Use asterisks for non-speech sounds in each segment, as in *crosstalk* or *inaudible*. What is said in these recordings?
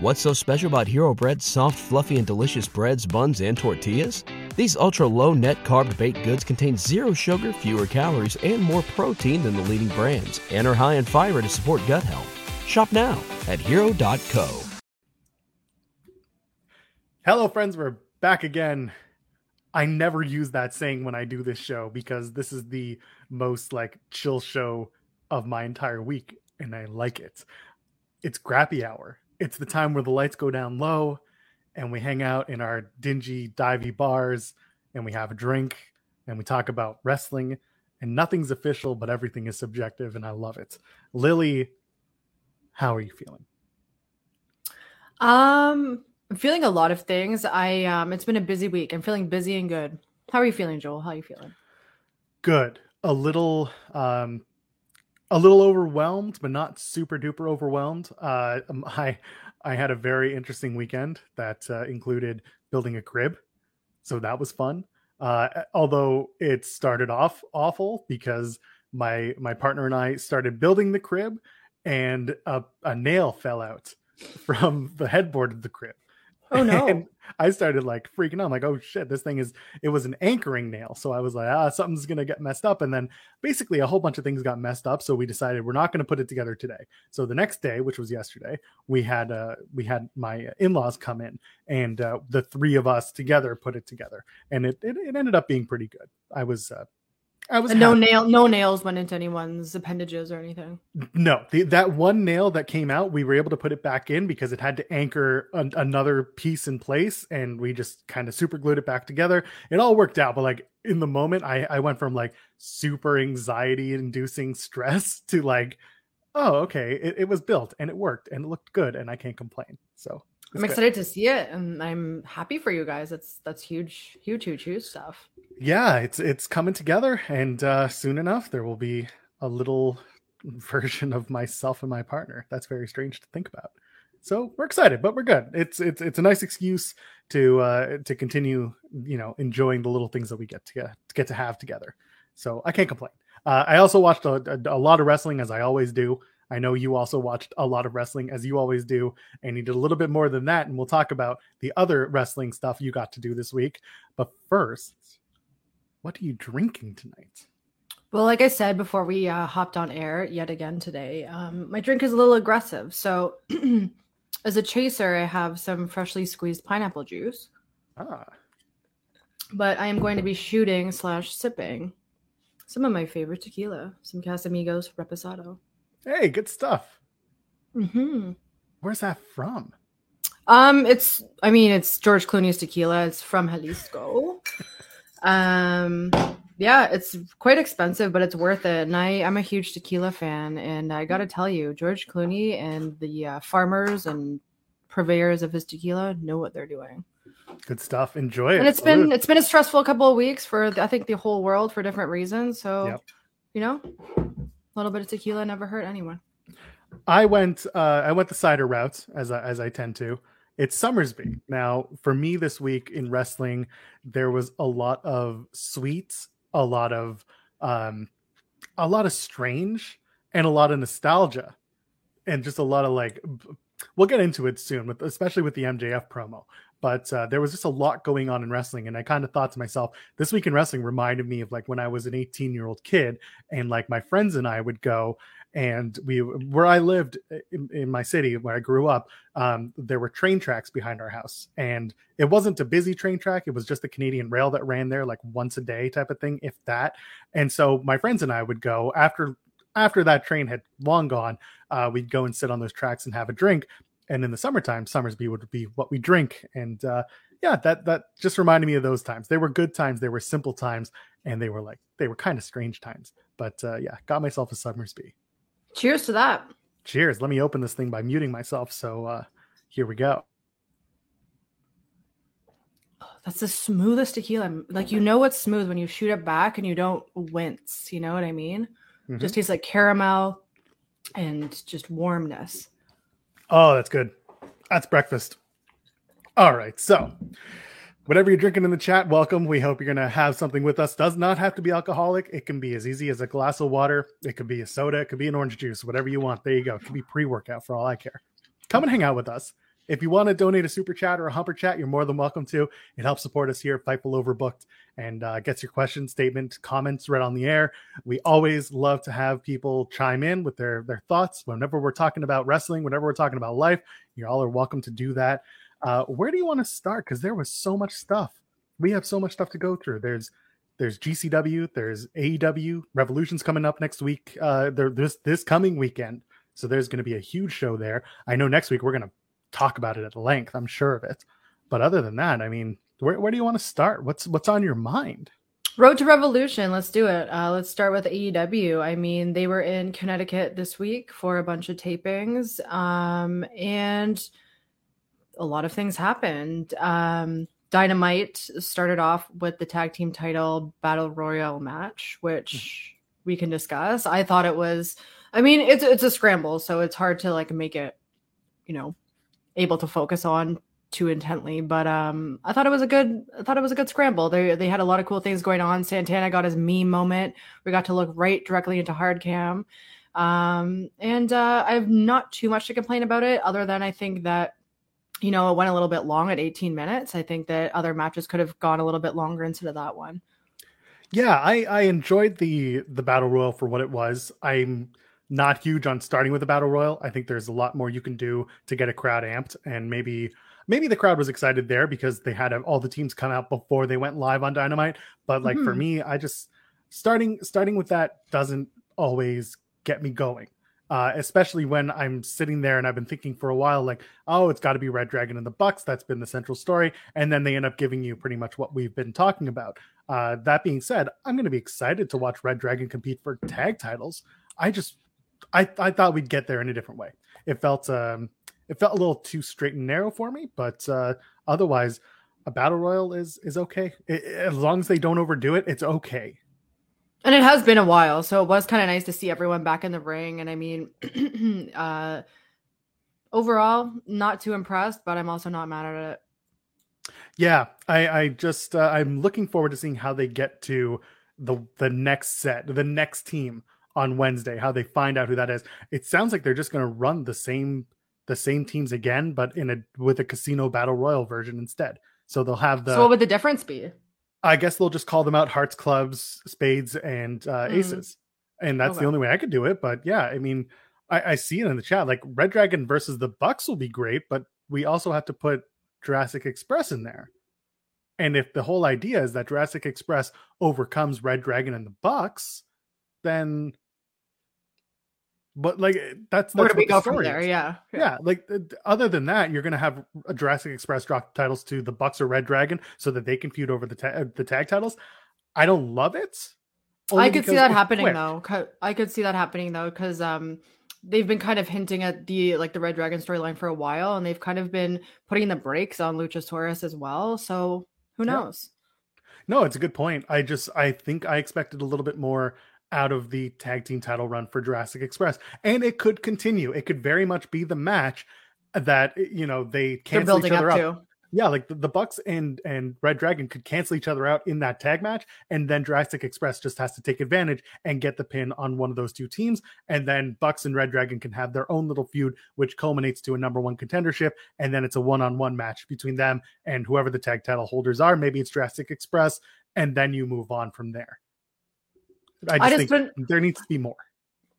What's so special about Hero Bread's soft, fluffy, and delicious breads, buns, and tortillas? These ultra low net carb baked goods contain zero sugar, fewer calories, and more protein than the leading brands, and are high in fiber to support gut health. Shop now at hero.co. Hello, friends. We're back again. I never use that saying when I do this show because this is the most like chill show of my entire week, and I like it. It's Grappy Hour. It's the time where the lights go down low and we hang out in our dingy, divey bars and we have a drink and we talk about wrestling and nothing's official, but everything is subjective and I love it. Lillie, how are you feeling? Um, I'm feeling a lot of things. I um it's been a busy week. I'm feeling busy and good. How are you feeling, Joel? How are you feeling? Good. A little um a little overwhelmed, but not super duper overwhelmed. Uh, um, *laughs* I I had a very interesting weekend that uh, included building a crib, so that was fun. Uh, although it started off awful because my my partner and I started building the crib, and a, a nail fell out *laughs* from the headboard of the crib. Oh no. And I started like freaking out. I'm like, oh shit, this thing is it was an anchoring nail. So I was like, ah, something's gonna get messed up. And then basically a whole bunch of things got messed up. So we decided we're not gonna put it together today. So the next day, which was yesterday, we had uh we had my in-laws come in and uh the three of us together put it together. And it it, it ended up being pretty good. I was uh I was And no happy. nail no nails went into anyone's appendages or anything. No, the, that one nail that came out, we were able to put it back in because it had to anchor an, another piece in place, and we just kind of super glued it back together. It all worked out, but like in the moment, I I went from like super anxiety inducing stress *laughs* to like, oh okay, it, it was built and it worked and it looked good, and I can't complain. So I'm excited to see it and I'm happy for you guys. That's that's huge, huge, huge, huge stuff. yeah it's it's coming together and uh soon enough there will be a little *laughs* version of myself and my partner. That's very strange to think about. So we're excited but we're good. It's it's it's a nice excuse to uh to continue you know enjoying the little things that we get to get to, get to have together. So i can't complain. Uh, i also watched a, a, a lot of wrestling as i always do I know you also watched a lot of wrestling as you always do, and you did a little bit more than that. And we'll talk about the other wrestling stuff you got to do this week. But first, what are you drinking tonight? Well, like I said before we uh, hopped on air yet again today, um, my drink is a little aggressive. So, *clears throat* as a chaser, I have some freshly squeezed pineapple juice, Ah, but I am going to be shooting slash sipping some of my favorite tequila, some Casamigos Reposado. Hey, good stuff. hmm Where's that from? Um, it's I mean it's George Clooney's tequila. It's from Jalisco. *laughs* um, yeah, it's quite expensive, but it's worth it. And I I'm a huge tequila fan, and I got to tell you, George Clooney and the uh, farmers and purveyors of his tequila know what they're doing. Good stuff. Enjoy it. And it's been Salute. it's been a stressful couple of weeks for the, I think the whole world for different reasons. So Yep. you know, little bit of tequila never hurt anyone. I went uh I went the cider route as I as I tend to. It's Somersby. Now, for me this week in wrestling, there was a lot of sweets, a lot of um a lot of strange and a lot of nostalgia and just a lot of like we'll get into it soon with especially with the MJF promo. But uh, there was just a lot going on in wrestling, and I kind of thought to myself, this week in wrestling reminded me of like when I was an 18 year old kid, and like my friends and I would go and we where I lived in, in my city where I grew up, um, there were train tracks behind our house, and it wasn't a busy train track. It was just the Canadian Rail that ran there like once a day type of thing, if that. And so my friends and I would go after after that train had long gone. Uh, we'd go and sit on those tracks and have a drink. And in the summertime, Somersby would be what we drink. And uh, yeah, that that just reminded me of those times. They were good times. They were simple times, and they were like they were kind of strange times. But uh, yeah, got myself a Somersby. Cheers to that. Cheers. Let me open this thing by muting myself. So uh, here we go. That's the smoothest tequila. Like you know it's smooth when you shoot it back and you don't wince. You know what I mean? Mhm. Just tastes like caramel and just warmness. Oh, that's good. That's breakfast. All right. So, whatever you're drinking in the chat, welcome. We hope you're going to have something with us. Does not have to be alcoholic. It can be as easy as a glass of water. It could be a soda. It could be an orange juice, whatever you want. There you go. It could be pre workout for all I care. Come and hang out with us. If you want to donate a super chat or a humper chat, you're more than welcome to. It helps support us here Fightful Overbooked and uh, gets your questions, statement, comments right on the air. We always love to have people chime in with their their thoughts whenever we're talking about wrestling, whenever we're talking about life. You all are welcome to do that. Uh, where do you want to start? Because there was so much stuff. We have so much stuff to go through. There's there's GCW, there's AEW, Revolution's coming up next week. Uh, there this this coming weekend. So there's going to be a huge show there. I know next week we're going to talk about it at length. I'm sure of it. But other than that, I mean, where, where do you want to start? What's what's on your mind? Road to Revolution. Let's do it. Uh, let's start with AEW. I mean, they were in Connecticut this week for a bunch of tapings, um, and a lot of things happened. Um, Dynamite started off with the tag team title battle royal match, which we can discuss. I thought it was. I mean, it's it's a scramble, so it's hard to like make it, you know, able to focus on too intently. But um, I thought it was a good. I thought it was a good scramble. They they had a lot of cool things going on. Santana got his meme moment. We got to look right directly into hard cam. Um, and uh, I have not too much to complain about it, other than I think that you know, it went a little bit long at 18 minutes. I think that other matches could have gone a little bit longer instead of that one. Yeah, I, I enjoyed the the battle royal for what it was. I'm not huge on starting with a battle royal. I think there's a lot more you can do to get a crowd amped, and maybe maybe the crowd was excited there because they had all the teams come out before they went live on Dynamite. But like mm-hmm. for me, I just starting starting with that doesn't always get me going uh, especially when I'm sitting there and I've been thinking for a while, like, oh, it's got to be Red Dragon and the Bucks. That's been the central story, and then they end up giving you pretty much what we've been talking about. Uh, that being said, I'm going to be excited to watch Red Dragon compete for tag titles. I just, I, I thought we'd get there in a different way. It felt, um, it felt a little too straight and narrow for me, but uh, otherwise, a battle royal is is okay it, as long as they don't overdo it. It's okay. And it has been a while, so it was kind of nice to see everyone back in the ring. And I mean, *clears throat* uh, overall, not too impressed, but I'm also not mad at it. Yeah, I, I just uh, I'm looking forward to seeing how they get to the the next set, the next team on Wednesday. How they find out who that is. It sounds like they're just going to run the same the same teams again, but in a with a casino battle royal version instead. So they'll have the. So what would the difference be? I guess they'll just call them out hearts, clubs, spades, and uh, mm. aces. And that's okay. the only way I could do it. But yeah, I mean, I, I, see it in the chat. Like Red Dragon versus the Bucks will be great, but we also have to put Jurassic Express in there. And if the whole idea is that Jurassic Express overcomes Red Dragon and the Bucks, then but like that's, that's where do we go from there? Yeah. yeah, yeah. Like other than that, you're gonna have a Jurassic Express drop titles to the Bucks or Red Dragon so that they can feud over the ta- uh, the tag titles. I don't love it. I could see that happening quick. though. I could see that happening though because um they've been kind of hinting at the like the Red Dragon storyline for a while, and they've kind of been putting the brakes on Luchasaurus as well. So who knows? Yeah. No, it's a good point. I just I think I expected a little bit more out of the tag team title run for Jurassic Express. And it could continue. It could very much be the match that you know they cancel each other up. To. Yeah, like the, the, Bucks and and Red Dragon could cancel each other out in that tag match, and then Jurassic Express just has to take advantage and get the pin on one of those two teams, and then Bucks and Red Dragon can have their own little feud, which culminates to a number one contendership, and then it's a one on one match between them and whoever the tag title holders are. Maybe it's Jurassic Express, and then you move on from there. I just, I just think there needs to be more.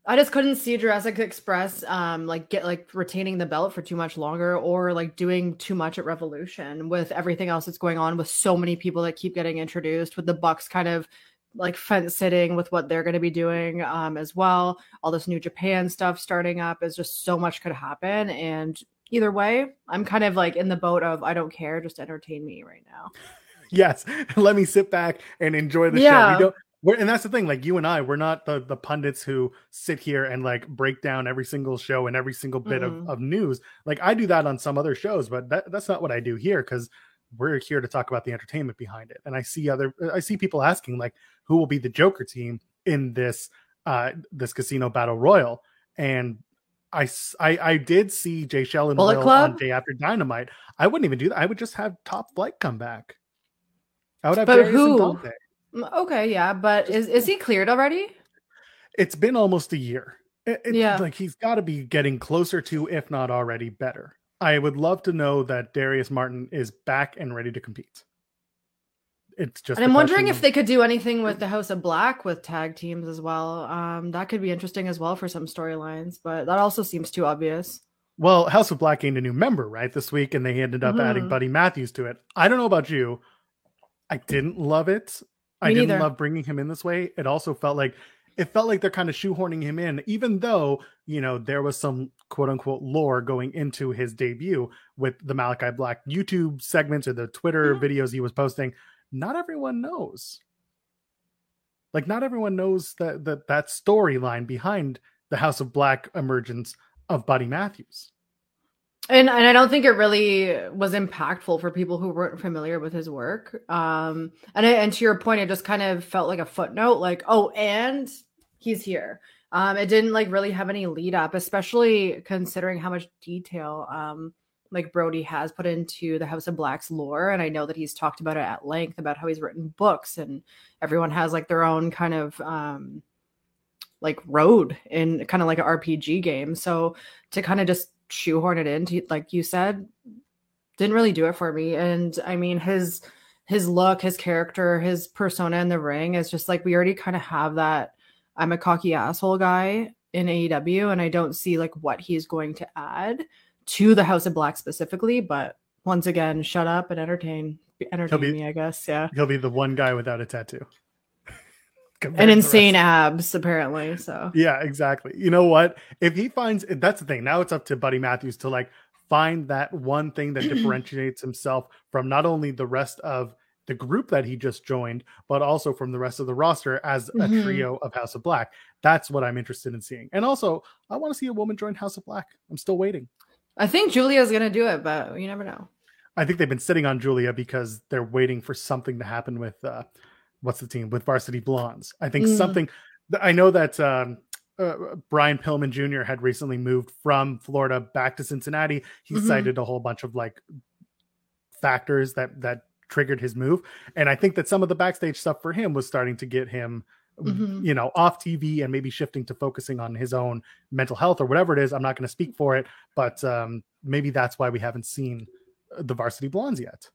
I just couldn't see Jurassic Express um like get like retaining the belt for too much longer or like doing too much at Revolution with everything else that's going on with so many people that keep getting introduced with the Bucks kind of like fence sitting with what they're going to be doing um as well. All this new Japan stuff starting up is just so much could happen and either way, I'm kind of like in the boat of I don't care, just entertain me right now. *laughs* Yes, *laughs* let me sit back and enjoy the yeah. show. We don't we're, and that's the thing, like you and I, we're not the the pundits who sit here and like break down every single show and every single bit mm-hmm. of, of news. Like I do that on some other shows, but that, that's not what I do here because we're here to talk about the entertainment behind it. And I see other I see people asking like who will be the Joker team in this uh this casino battle royal. And I, I, I did see Jay Shell and Bullet Will Club? on day after Dynamite. I wouldn't even do that. I would just have Top Flight come back. I would have but Darius who? and Dante. Okay, yeah, but is is he cleared already? It's been almost a year. It, it, yeah, like he's got to be getting closer to, if not already better. I would love to know that Darius Martin is back and ready to compete. It's just and I'm wondering if they could do anything with the House of Black with tag teams as well. Um, that could be interesting as well for some storylines, but that also seems too obvious. Well, House of Black gained a new member right this week, and they ended up mm-hmm. adding Buddy Matthews to it. I don't know about you, I didn't love it. I didn't love bringing him in this way. It also felt like it felt like they're kind of shoehorning him in, even though you know there was some quote unquote lore going into his debut with the Malachi Black YouTube segments or the Twitter mm-hmm. videos he was posting. Not everyone knows. Like, not everyone knows that that that storyline behind the House of Black emergence of Buddy Matthews. And and I don't think it really was impactful for people who weren't familiar with his work. Um, and and to your point, it just kind of felt like a footnote, like oh, and he's here. Um, it didn't like really have any lead up, especially considering how much detail um like Brody has put into the House of Black's lore. And I know that he's talked about it at length about how he's written books and everyone has like their own kind of um like road in kind of like an RPG game. So to kind of just shoehorn it into like you said didn't really do it for me. And i mean his his look his character his persona in the ring is just like we already kind of have that i'm a cocky asshole guy in aew and i don't see like what he's going to add to the house of black specifically but once again shut up and entertain entertain be, me i guess. Yeah. he'll be the one guy without a tattoo and insane abs apparently so. Yeah exactly. You know what? If he finds that's the thing. Now it's up to buddy matthews to like find that one thing that *clears throat* differentiates himself from not only the rest of the group that he just joined but also from the rest of the roster as a mm-hmm. trio of house of black. That's what i'm interested in seeing. And also i want to see a woman join house of black. I'm still waiting. I think julia's gonna do it but you never know. I think they've been sitting on julia because they're waiting for something to happen with uh what's the team with Varsity Blondes. I think mm. something. I know that um, uh, Brian Pillman Jr. had recently moved from Florida back to Cincinnati. He mm-hmm. cited a whole bunch of like factors that that triggered his move, and I think that some of the backstage stuff for him was starting to get him. Mm-hmm. You know, off TV and maybe shifting to focusing on his own mental health or whatever it is. I'm not going to speak for it, but um, maybe that's why we haven't seen the Varsity Blondes yet.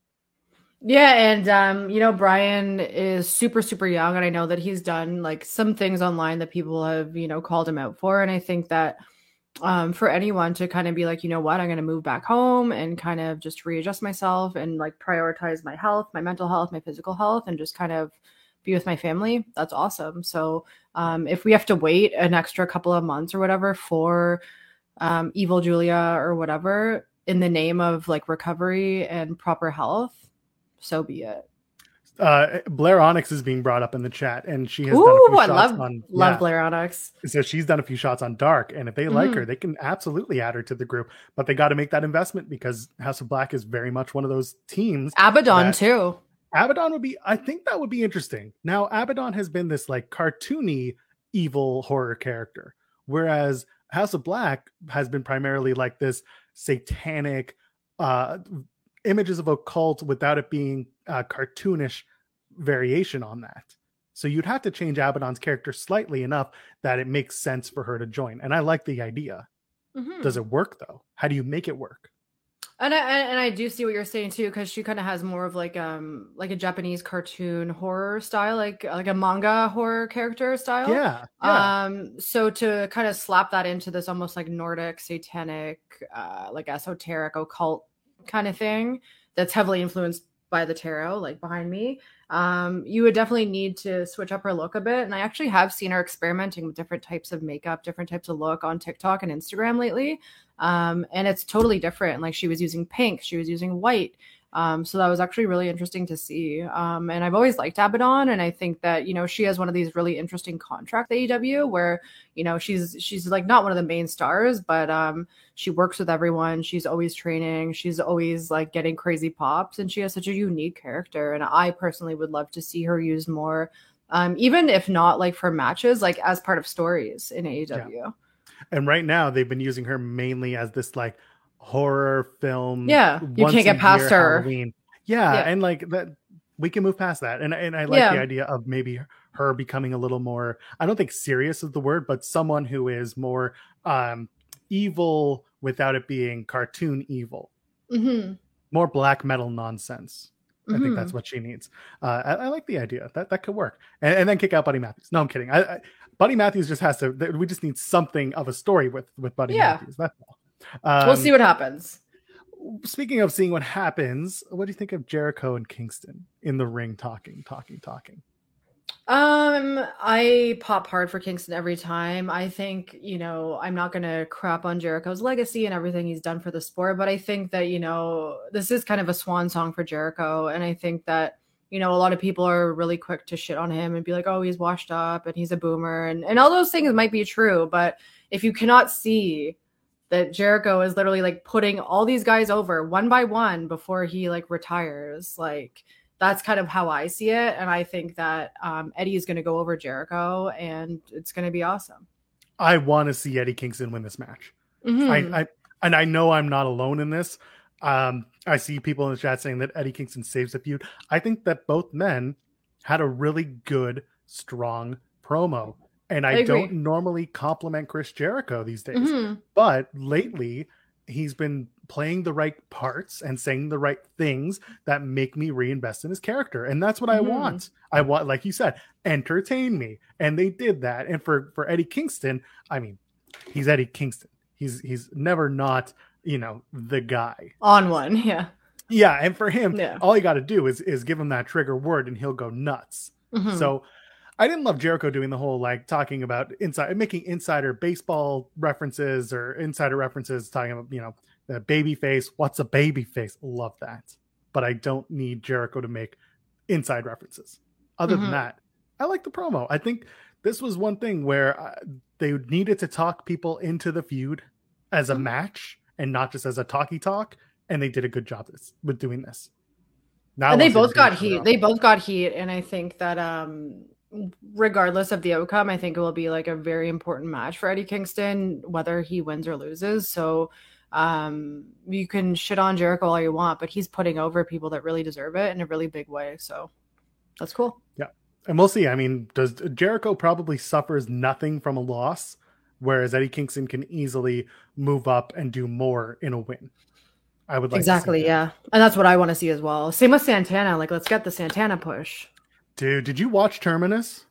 Yeah, and um, you know, Brian is super, super young, and I know that he's done like some things online that people have, you know, called him out for. And I think that um, for anyone to kind of be like, you know what, I'm going to move back home and kind of just readjust myself and like prioritize my health, my mental health, my physical health, and just kind of be with my family. That's awesome. So um, if we have to wait an extra couple of months or whatever for um, evil Julia or whatever in the name of like recovery and proper health so be it. Uh, Blair Onyx is being brought up in the chat, and she has Ooh, done a few I shots love, on. Love yeah. Blair Onyx. So she's done a few shots on Dark, and if they mm-hmm. like her, they can absolutely add her to the group. But they got to make that investment because House of Black is very much one of those teams. Abaddon too. Abaddon would be. I think that would be interesting. Now, Abaddon has been this like cartoony evil horror character, whereas House of Black has been primarily like this satanic, uh, images of a cult without it being a cartoonish variation on that. So you'd have to change Abaddon's character slightly enough that it makes sense for her to join. And I like the idea. Mm-hmm. Does it work though? How do you make it work? And I and I do see what you're saying too, because she kind of has more of like um like a Japanese cartoon horror style, like like a manga horror character style. Yeah. yeah. Um. So to kind of slap that into this almost like Nordic satanic, uh, like esoteric occult kind of thing that's heavily influenced by the tarot, like behind me, um, you would definitely need to switch up her look a bit. And I actually have seen her experimenting with different types of makeup, different types of look on TikTok and Instagram lately. Um, and it's totally different. Like she was using pink, she was using white. Um, so that was actually really interesting to see. Um, and I've always liked Abaddon, and I think that you know she has one of these really interesting contracts at AEW where you know she's she's like not one of the main stars, but um, she works with everyone. She's always training. She's always like getting crazy pops, and she has such a unique character. And I personally would love to see her used more, um, even if not like for matches, like as part of stories in AEW. Yeah. And right now they've been using her mainly as this like horror film. Yeah, you can't get past her. Halloween. Yeah, yeah, and like that, we can move past that. And and I like yeah. the idea of maybe her becoming a little more. I don't think serious is the word, but someone who is more um evil without it being cartoon evil. Mm-hmm. More black metal nonsense. I think that's what she needs. Uh, I, I like the idea that that could work, and, and then kick out Buddy Matthews. No, I'm kidding. I, I, Buddy Matthews just has to. We just need something of a story with with Buddy Yeah. Matthews. That's all. Um, we'll see what happens. Speaking of seeing what happens, what do you think of Jericho and Kingston in the ring talking, talking, talking? Um, I pop hard for Kingston every time. I think, you know, I'm not gonna crap on Jericho's legacy and everything he's done for the sport, but I think that, you know, this is kind of a swan song for Jericho. And I think that, you know, a lot of people are really quick to shit on him and be like, oh, he's washed up and he's a boomer and, and all those things might be true, but if you cannot see that Jericho is literally like putting all these guys over one by one before he like retires, like that's kind of how I see it. And I think that um, Eddie is going to go over Jericho and it's going to be awesome. I want to see Eddie Kingston win this match. Mhm. I, I and I know I'm not alone in this. Um, I see people in the chat saying that Eddie Kingston saves the feud. I think that both men had a really good, strong promo. And I, I don't normally compliment Chris Jericho these days, Mhm. but lately he's been playing the right parts and saying the right things that make me reinvest in his character. And that's what I Mhm. want. I want, like you said, entertain me. And they did that. And for for Eddie Kingston, I mean, he's Eddie Kingston. He's he's never not, you know, the guy. On one. Yeah. Yeah, and for him, Yeah. all you got to do is is give him that trigger word and he'll go nuts. Mhm. So I didn't love Jericho doing the whole like talking about inside making insider baseball references or insider references talking about, you know, the baby face. What's a baby face? Love that. But I don't need Jericho to make inside references. Other Mhm. than that, I like the promo. I think this was one thing where uh, they needed to talk people into the feud as a Mhm. match and not just as a talkie talk. And they did a good job this, with doing this. Now and they want to see both got heat. They both got heat. And I think that um regardless of the outcome, I think it will be like a very important match for Eddie Kingston, whether he wins or loses. So um you can shit on Jericho all you want, but he's putting over people that really deserve it in a really big way. So that's cool. Yeah. And we'll see. I mean, does Jericho probably suffers nothing from a loss, whereas Eddie Kingston can easily move up and do more in a win. I would like to see exactly, yeah. And that's what I want to see as well. Same with Santana. Like let's get the Santana push. Dude, did you watch Terminus?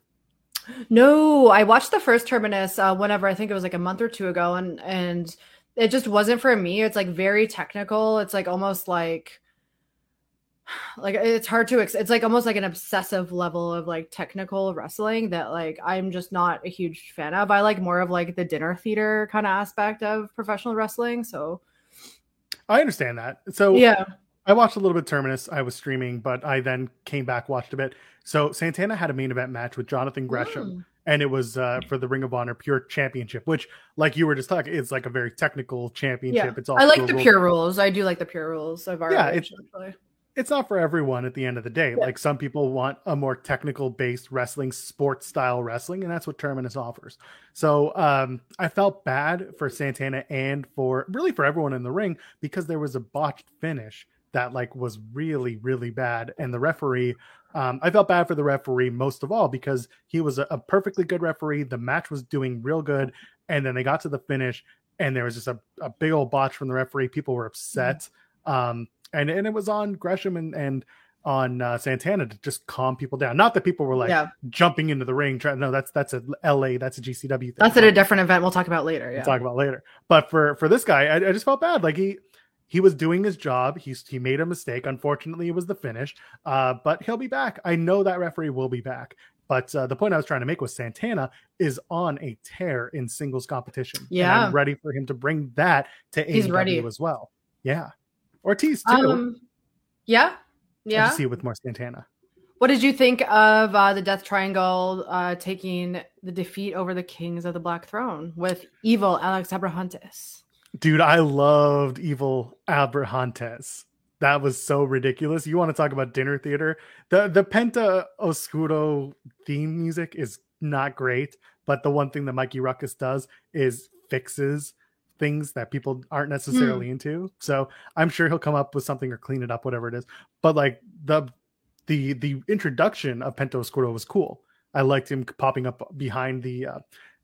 No, I watched the first Terminus uh, whenever I think it was like a month or two ago, and and it just wasn't for me. It's like very technical. It's like almost like *sighs* like it's hard to ex- it's like almost like an obsessive level of like technical wrestling that like I'm just not a huge fan of. I like more of like the dinner theater kind of aspect of professional wrestling. So I understand that. So yeah, I watched a little bit of Terminus. I was streaming, but I then came back, watched a bit. So Santana had a main event match with Jonathan Gresham. Mm. and it was uh, for the Ring of Honor Pure Championship, which, like you were just talking, it's like a very technical championship. yeah. It's all I like the rules. pure rules. I do like the pure rules of our Yeah, it's- actually. It's not for everyone at the end of the day. Yeah. Like some people want a more technical based wrestling, sports style wrestling, and that's what Terminus offers. So um, I felt bad for Santana and for really for everyone in the ring because there was a botched finish that like was really really bad, and the referee. Um, I felt bad for the referee most of all because he was a, a perfectly good referee. The match was doing real good, and then they got to the finish, and there was just a, a big old botch from the referee. People were upset, um, and and it was on Gresham and and on uh, Santana to just calm people down. Not that people were like yeah, jumping into the ring. Trying, no, that's that's a LA, that's a GCW thing. that's at a different event. We'll talk about later. We'll talk about later. But for for this guy, I, I just felt bad. Like he he was doing his job. He's he made a mistake. Unfortunately, it was the finish. Uh, but he'll be back. I know that referee will be back. But uh, the point I was trying to make was Santana is on a tear in singles competition. And Yeah. I'm ready for him to bring that to He's AEW ready. as well. Yeah, Ortiz too. Um, yeah, yeah. see it with more Santana. What did you think of uh, the Death Triangle uh, taking the defeat over the Kings of the Black Throne with evil Alex Abrahantes? Dude, I loved Evil Abrahantes. That was so ridiculous. You want to talk about dinner theater? The the Penta Oscuro theme music is not great, but the one thing that Mikey Rukus does is fixes things that people aren't necessarily into. So I'm sure he'll come up with something or clean it up, whatever it is. But like the the the introduction of Penta Oscuro was cool. I liked him popping up behind the uh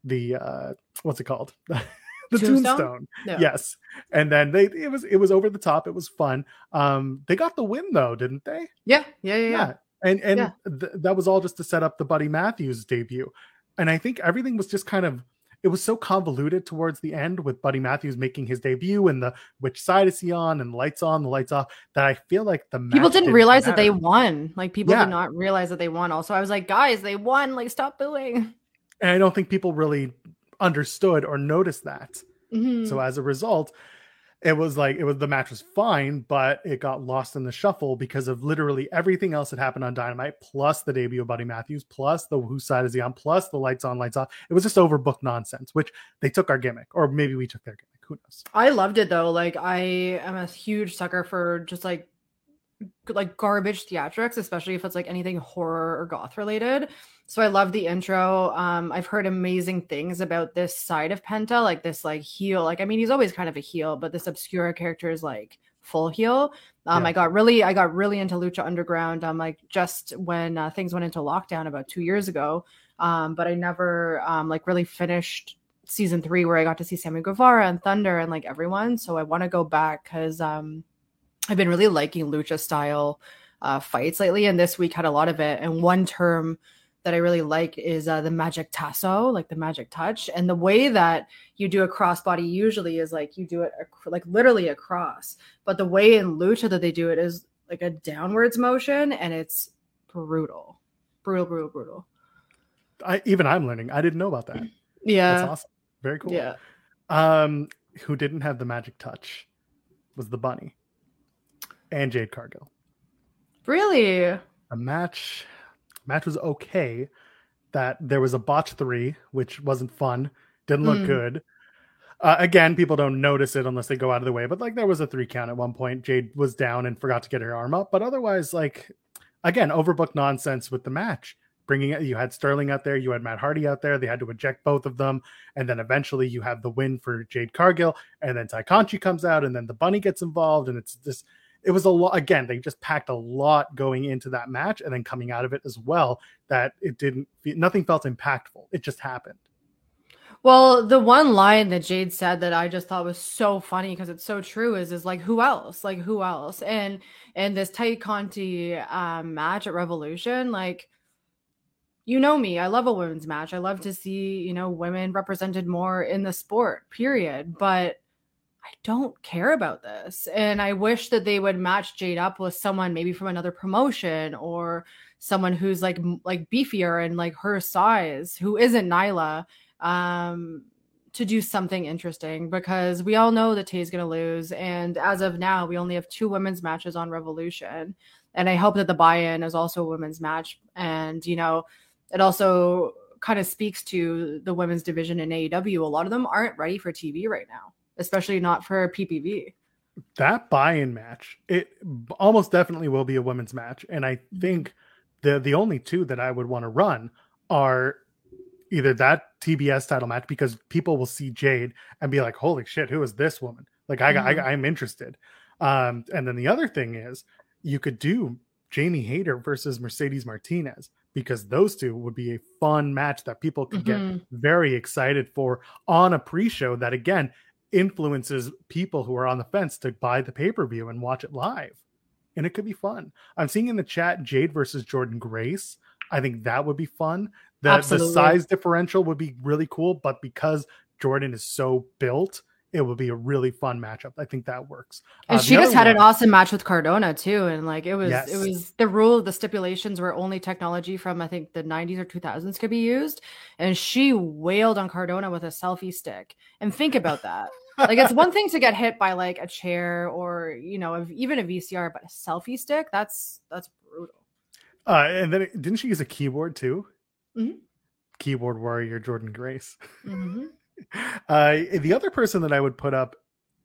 the uh what's it called? *laughs* the Tombstone? tombstone. Yeah. Yes. And then they it was it was over the top. It was fun. Um they got the win though, didn't they? Yeah, yeah, yeah, yeah. And and Yeah. th- that was all just to set up the Buddy Matthews debut. And I think everything was just kind of it was so convoluted towards the end with Buddy Matthews making his debut and the which side is he on and the lights on, the lights off that I feel like the People match didn't realize that they won. Like people Yeah. did not realize that they won. Also, I was like, guys, they won. Like, stop booing. and I don't think people really understood or noticed that. Mhm. So as a result, it was like it was the match was fine, but it got lost in the shuffle because of literally everything else that happened on Dynamite, plus the debut of Buddy Matthews, plus the whose side is he on, plus the lights on, lights off. It was just overbooked nonsense, which they took our gimmick, or maybe we took their gimmick. Who knows? I loved it though. Like I am a huge sucker for just like like garbage theatrics, especially if it's like anything horror or goth related. So I love the intro. Um, I've heard amazing things about this side of Penta, like this like heel. Like I mean, he's always kind of a heel, but this obscure character is like full heel. Um, Yeah. I got really, I got really into Lucha Underground. Um, like just when uh, things went into lockdown about two years ago. Um, but I never um like really finished season three where I got to see Sammy Guevara and Thunder and like everyone. So I want to go back because um I've been really liking lucha style uh fights lately, and this week had a lot of it. And one term that I really like is uh, the magic tasso, like the magic touch. And the way that you do a crossbody usually is like you do it ac- like literally across, but the way in lucha that they do it is like a downwards motion, and it's brutal, brutal, brutal, brutal. I even I'm learning. I didn't know about that. Yeah, That's awesome. Very cool. yeah. Um, who didn't have the magic touch was the bunny and Jade Cargill. Really? the match match was okay that there was a botch three which wasn't fun didn't look Mm. good uh, again people don't notice it unless they go out of the way but like there was a three count at one point jade was down and forgot to get her arm up but otherwise like again overbooked nonsense with the match bringing it you had sterling out there you had matt hardy out there they had to eject both of them and then eventually you have the win for jade cargill and then tay Conti comes out and then the bunny gets involved and it's just it was a lot again they just packed a lot going into that match and then coming out of it as well that it didn't nothing felt impactful it just happened Well, the one line that Jade said that I just thought was so funny because it's so true is is like who else? Like who else? And and this Tay Conti um, match at Revolution, like you know me, I love a women's match. I love to see you know women represented more in the sport. Period. But I don't care about this, and I wish that they would match Jade up with someone maybe from another promotion or someone who's like like beefier and like her size, who isn't Nyla um to do something interesting because we all know that Tay's going to lose and as of now we only have two women's matches on Revolution and I hope that the buy-in is also a women's match and you know it also kind of speaks to the women's division in AEW a lot of them aren't ready for TV right now especially not for PPV that buy-in match it almost definitely will be a women's match. And i think the the only two that i would want to run are either that tbs title match because people will see jade and be like holy shit who is this woman? Like i, Mhm. I i'm interested. Um and then the other thing is you could do jamie hayter versus mercedes martinez because those two would be a fun match that people could get Mhm. very excited for on a pre-show that again influences people who are on the fence to buy the pay-per-view and watch it live and it could be fun i'm seeing in the chat jade versus jordan grace i think that would be fun the, the size differential would be really cool but because jordan is so built it would be a really fun matchup i think that works And Uh, she just had an awesome match with Cardona too, and like it was, Yes. it was the rule. The stipulations were only technology from I think the '90s or 2000s could be used, and she wailed on Cardona with a selfie stick. And think about that. Like it's one thing to get hit by like a chair or you know even a VCR, but a selfie stick that's that's brutal. uh, and then it- didn't she use a keyboard too Mhm. keyboard warrior jordan grace Mhm. *laughs* uh, the other person that I would put up,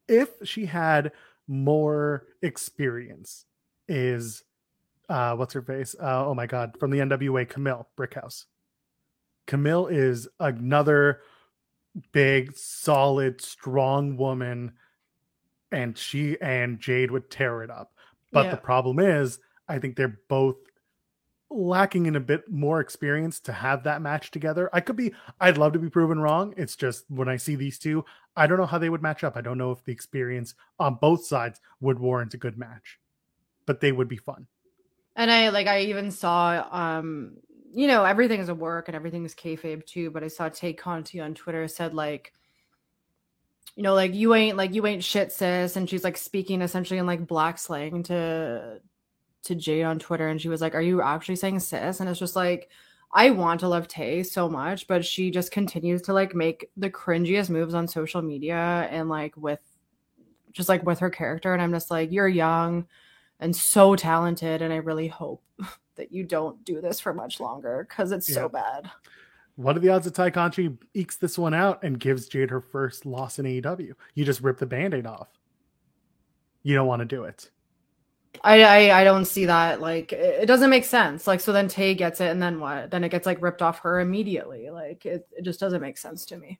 if she had more experience, is uh, what's her face? Uh, oh my god, from the NWA, Kamille Brickhouse. Kamille is another big, solid, strong woman, and she and Jade would tear it up. But Yeah. the problem is, I think they're both lacking in a bit more experience to have that match together. I could be, I'd love to be proven wrong. It's just when I see these two, I don't know how they would match up. I don't know if the experience on both sides would warrant a good match, but they would be fun. And I like, I even saw, um, you know, everything is a work and everything is kayfabe too. But I saw Tay Conti on Twitter said like, you know, like you ain't like you ain't shit, sis, and she's like speaking essentially in like black slang to to Jade on Twitter, and she was like, "Are you actually saying sis?" And it's just like, I want to love Tay so much, but she just continues to like make the cringiest moves on social media and like with just like with her character, and I'm just like, you're young and so talented, and I really hope *laughs* that you don't do this for much longer because it's yeah. so bad. What are the odds that Tay Conti ekes this one out and gives Jade her first loss in AEW? You just rip the band-aid off. You don't want to do it. I, I, I don't see that. Like it doesn't make sense. Like so then Tay gets it and then what? Then it gets like ripped off her immediately. Like it, it just doesn't make sense to me.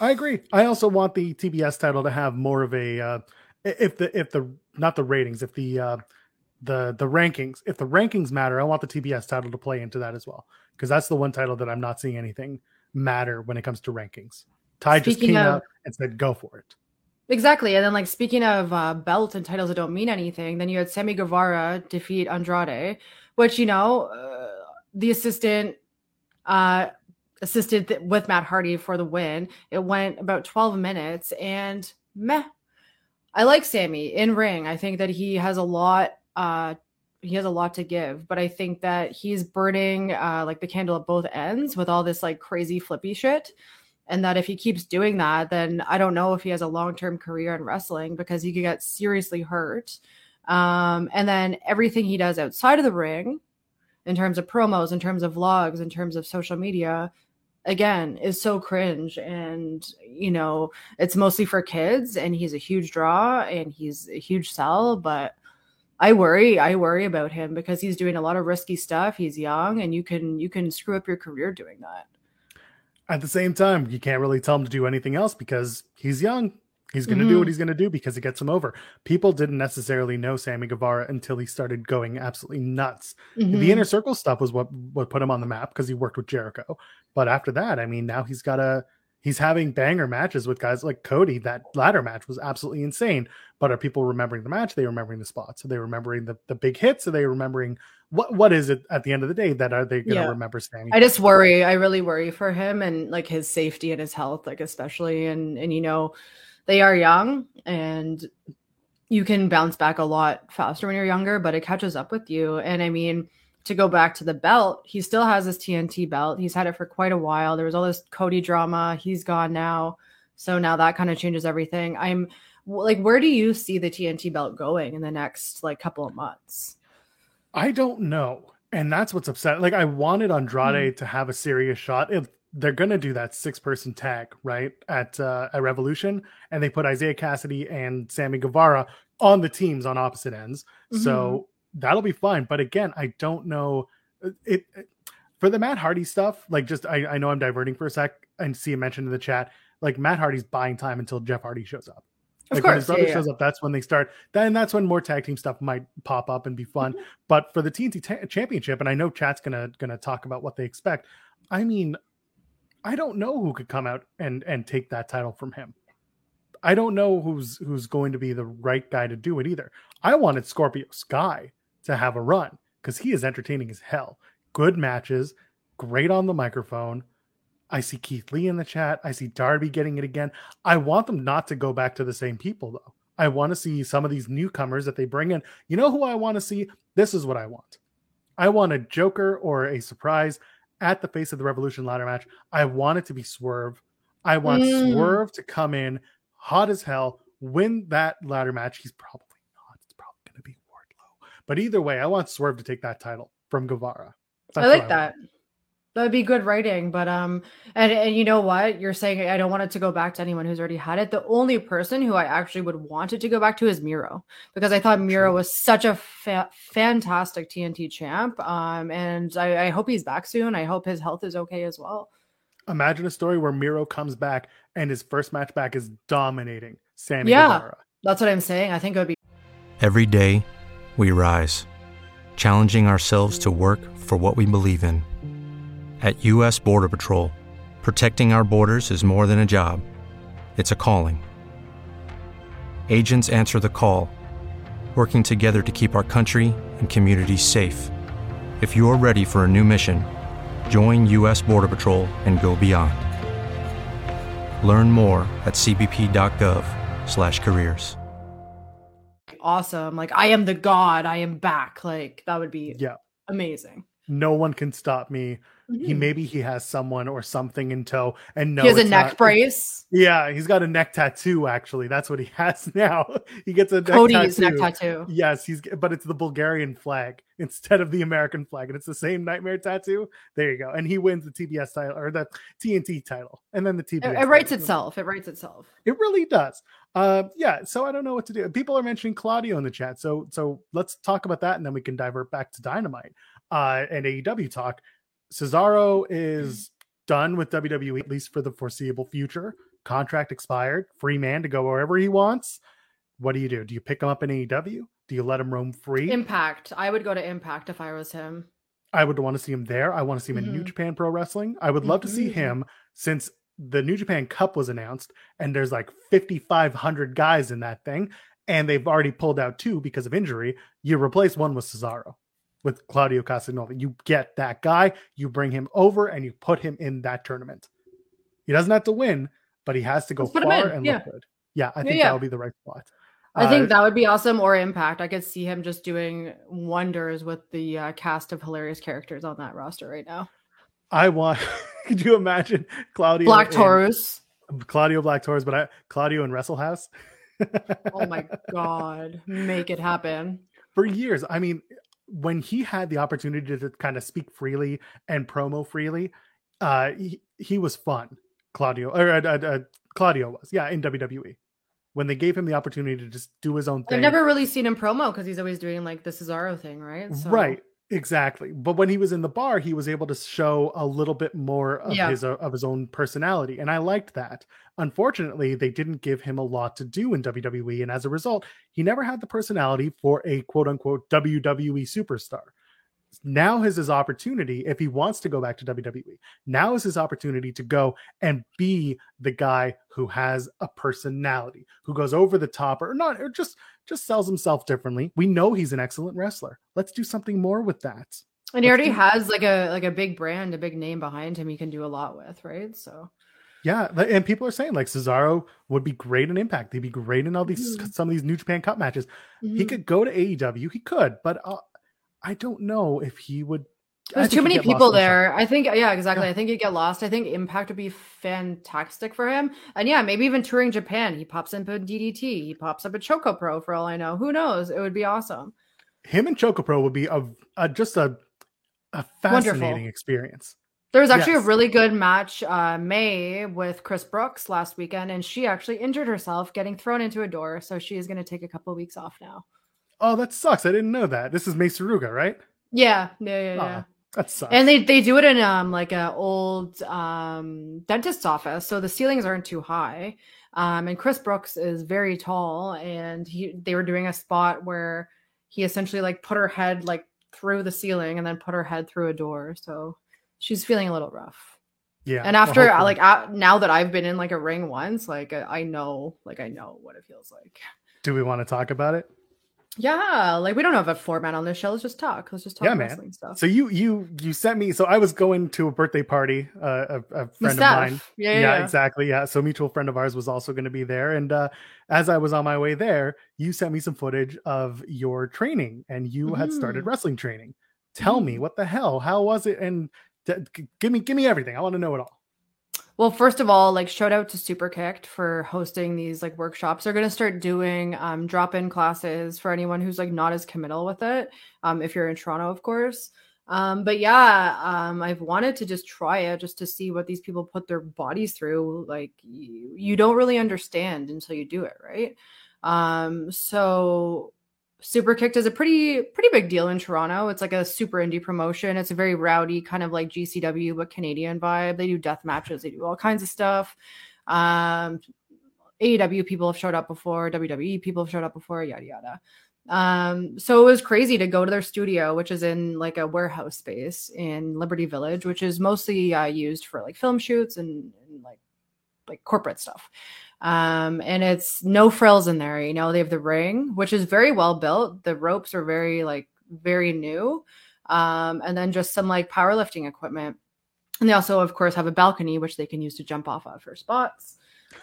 I agree. I also want the TBS title to have more of a uh if the if the not the ratings, if the uh the the rankings, if the rankings matter, I want the TBS title to play into that as well because that's the one title that I'm not seeing anything matter when it comes to rankings. Tay Speaking just came of, out and said, "Go for it." Exactly, and then like speaking of uh, belt and titles that don't mean anything, then you had Sammy Guevara defeat Andrade, which you know uh, the assistant uh, assisted th- with Matt Hardy for the win. It went about 12 minutes, and meh. I like Sammy in ring. I think that he has a lot uh, he has a lot to give, but I think that he's burning uh, like the candle at both ends with all this like crazy flippy shit. And that if he keeps doing that, then I don't know if he has a long term career in wrestling because he could get seriously hurt. Um, and then everything he does outside of the ring, in terms of promos, in terms of vlogs, in terms of social media, again, is so cringe. And, you know, it's mostly for kids, and he's a huge draw and he's a huge sell, but I worry. I worry about him because he's doing a lot of risky stuff. He's young, and you can you can screw up your career doing that. At the same time, you can't really tell him to do anything else because he's young. He's going to mm-hmm. do what mm-hmm. he's going to do because it gets him over. People didn't necessarily know Sammy Guevara until he started going absolutely nuts. Mm-hmm. The inner circle stuff was what what put him on the map because he worked with Jericho. But after that, I mean, now he's got a he's having banger matches with guys like Cody. That ladder match was absolutely insane. But are people remembering the match? Are they remembering the spots? Are they remembering the, the big hits? Are they remembering what what is it at the end of the day that are they going to yeah. remember Sammy? I just worry. I really worry for him and like his safety and his health, like especially and and you know they are young and you can bounce back a lot faster when you're younger, but it catches up with you. And I mean to go back to the belt, he still has his TNT belt. He's had it for quite a while. There was all this Cody drama. He's gone now. So now that kind of changes everything. I'm like, where do you see the TNT belt going in the next like couple of months? I don't know. And that's what's upset. Like, I wanted Andrade mm to have a serious shot. If they're gonna do that six person tag, right? At uh at Revolution, and they put Isiah Kassidy and Sammy Guevara on the teams on opposite ends. Mm-hmm. So that'll be fine. But again, I don't know uh, it, it, for the Matt Hardy stuff. Like, just I, I know I'm diverting for a sec and see a mention in the chat. Like Matt Hardy's buying time until Jeff Hardy shows up. Of like course, when his brother yeah, shows up, that's when they start. Then that's when more tag team stuff might pop up and be fun. Mm-hmm. But for the TNT t- Championship, and I know chat's gonna gonna talk about what they expect. I mean, I don't know who could come out and and take that title from him. I don't know who's who's going to be the right guy to do it either. I wanted Scorpio Sky to have a run because he is entertaining as hell. Good matches, great on the microphone. I see Keith Lee in the chat. I see Darby getting it again. I want them not to go back to the same people though. I want to see some of these newcomers that they bring in. You know who I want to see? This is what I want. I want a Joker or a surprise at the face of the Revolution ladder match. I want it to be Swerve. I want mm. Swerve to come in hot as hell, win that ladder match. He's probably not. It's probably going to be Wardlow. but either way, I want Swerve to take that title from Guevara. That's I like I that. That'd be good writing, but um, and and you know what? You're saying I don't want it to go back to anyone who's already had it. The only person who I actually would want it to go back to is Miro, because I thought Miro True. was such a fa- fantastic TNT champ. Um, and I, I hope he's back soon. I hope his health is okay as well. Imagine a story where Miro comes back and his first match back is dominating Sammy yeah, Guevara. That's what I'm saying. I think it would be every day we rise, challenging ourselves to work for what we believe in. At U.S. Border Patrol, protecting our borders is more than a job, it's a calling. Agents answer the call, working together to keep our country and communities safe. If you're ready for a new mission, join U.S. Border Patrol and go beyond. Learn more at cbp.gov/careers. Awesome. Like I am the god. I am back. Like that would be Yeah. amazing. No one can stop me. He Mhm. maybe he has someone or something in tow, and no, he has a neck not- brace. Yeah, he's got a neck tattoo. Actually, that's what he *laughs* has now. He gets a neck Cody's tattoo. neck tattoo. Yes, he's but it's the Bulgarian flag *laughs* instead of the American flag, and it's the same nightmare tattoo. There you go, and he wins the TBS title or the TNT title, and then the It, TBS. it writes title. itself. It writes itself. It really does. Uh, yeah. So I don't know what to do. People are mentioning Claudio in the chat, so so let's talk about that, and then we can divert back to Dynamite uh, and AEW talk. Cesaro is done with WWE at least for the foreseeable future. Contract expired. Free man to go wherever he wants. What do you do? Do you pick him up in AEW? Do you let him roam free? Impact. I would go to Impact if I was him. I would want to see him there. I want to see him in New Mhm. Japan Pro Wrestling. I would love to see Mhm. him since the New Japan Cup was announced and there's like 5,500 guys in that thing, and they've already pulled out two because of injury. You replace one with Cesaro, with Claudio Castagnoli. You get that guy, you bring him over, and you put him in that tournament. He doesn't have to win, but he has to go Let's far and yeah. look good. Yeah, I think yeah. that would be the right spot. I Uh, think that would be awesome. Or Impact. I could see him just doing wonders with the uh, cast of hilarious characters on that roster right now. I want. *laughs* could you imagine Claudio Black Taurus. Claudio Black Taurus, but I, Claudio in Wrestle House. Oh my *laughs* god, make it happen. For years, I mean, when he had the opportunity to kind of speak freely and promo freely, uh, he, he was fun. Claudio or uh, uh, uh, Claudio was, yeah, in WWE. When they gave him the opportunity to just do his own thing, I've never really seen him promo because he's always doing like the Cesaro thing, right? So- Right. Exactly. But when he was in the bar, he was able to show a little bit more of Yeah. his uh, of his own personality, and I liked that. Unfortunately, they didn't give him a lot to do in WWE, and as a result, he never had the personality for a quote unquote WWE superstar. Now is his opportunity if he wants to go back to WWE. Now is his opportunity to go and be the guy who has a personality, who goes over the top or not, or just just sells himself differently. We know he's an excellent wrestler. Let's do something more with that. And he Let's already do- has like a like a big brand, a big name behind him. He can do a lot with, right? So Yeah, and people are saying like Cesaro would be great in Impact. He'd be great in all these Mhm. some of these New Japan Cup matches. He mhm. could go to AEW. He could, but uh, I don't know if he would. There's too many he'd get lost people there. I think, yeah, exactly. Yeah. I think he'd get lost. I think Impact would be fantastic for him. And yeah, maybe even touring Japan. He pops up in DDT. He pops up at Choco Pro for all I know. Who knows? It would be awesome. Him and Choco Pro would be a, a just a a Wonderful. fascinating experience. There was actually Yes. a really good match, uh, Mei with Chris Brooks last weekend, and she actually injured herself getting thrown into a door. So she is going to take a couple of weeks off now. Oh, that sucks. I didn't know that. This is Mei Suruga, right? Yeah, yeah, yeah, yeah. Oh, that sucks. And they they do it in um like a old um dentist's office, so the ceilings aren't too high. Um, and Chris Brooks is very tall, and he they were doing a spot where he essentially like put her head like through the ceiling and then put her head through a door. So she's feeling a little rough. yeah. And after uh, hopefully- like uh, now that I've been in like a ring once, like I, I know like I know what it feels like. do we want to talk about it? Yeah, like we don't have a format on this show. Let's just talk. Let's just talk Yeah, man. wrestling stuff. So you you you sent me. So I was going to a birthday party. Uh, a, a friend of mine. Yeah, yeah, yeah, exactly. Yeah. So mutual friend of ours was also going to be there, and uh, as I was on my way there, you sent me some footage of your training, and you had started Mhm. wrestling training. Tell me Mhm. what the hell? How was it? And d- give me give me everything. I want to know it all. Well, first of all, like shout out to Superkick'd for hosting these like workshops. They're gonna start doing um, drop-in classes for anyone who's like not as committal with it. Um, if you're in Toronto, of course. Um, but yeah, um, I've wanted to just try it just to see what these people put their bodies through. Like you, you don't really understand until you do it, right? Um, so Superkick'd is a pretty pretty big deal in Toronto. It's like a super indie promotion. It's a very rowdy kind of like GCW but Canadian vibe. They do death matches. They do all kinds of stuff. Um, AEW people have showed up before. WWE people have showed up before. Yada yada. Um, so it was crazy to go to their studio, which is in like a warehouse space in Liberty Village, which is mostly uh, used for like film shoots and, and like like corporate stuff. Um, and it's no frills in there. You know, they have the ring, which is very well built. The ropes are very like very new. Um, and then just some like powerlifting equipment. And they also, of course, have a balcony which they can use to jump off of for spots.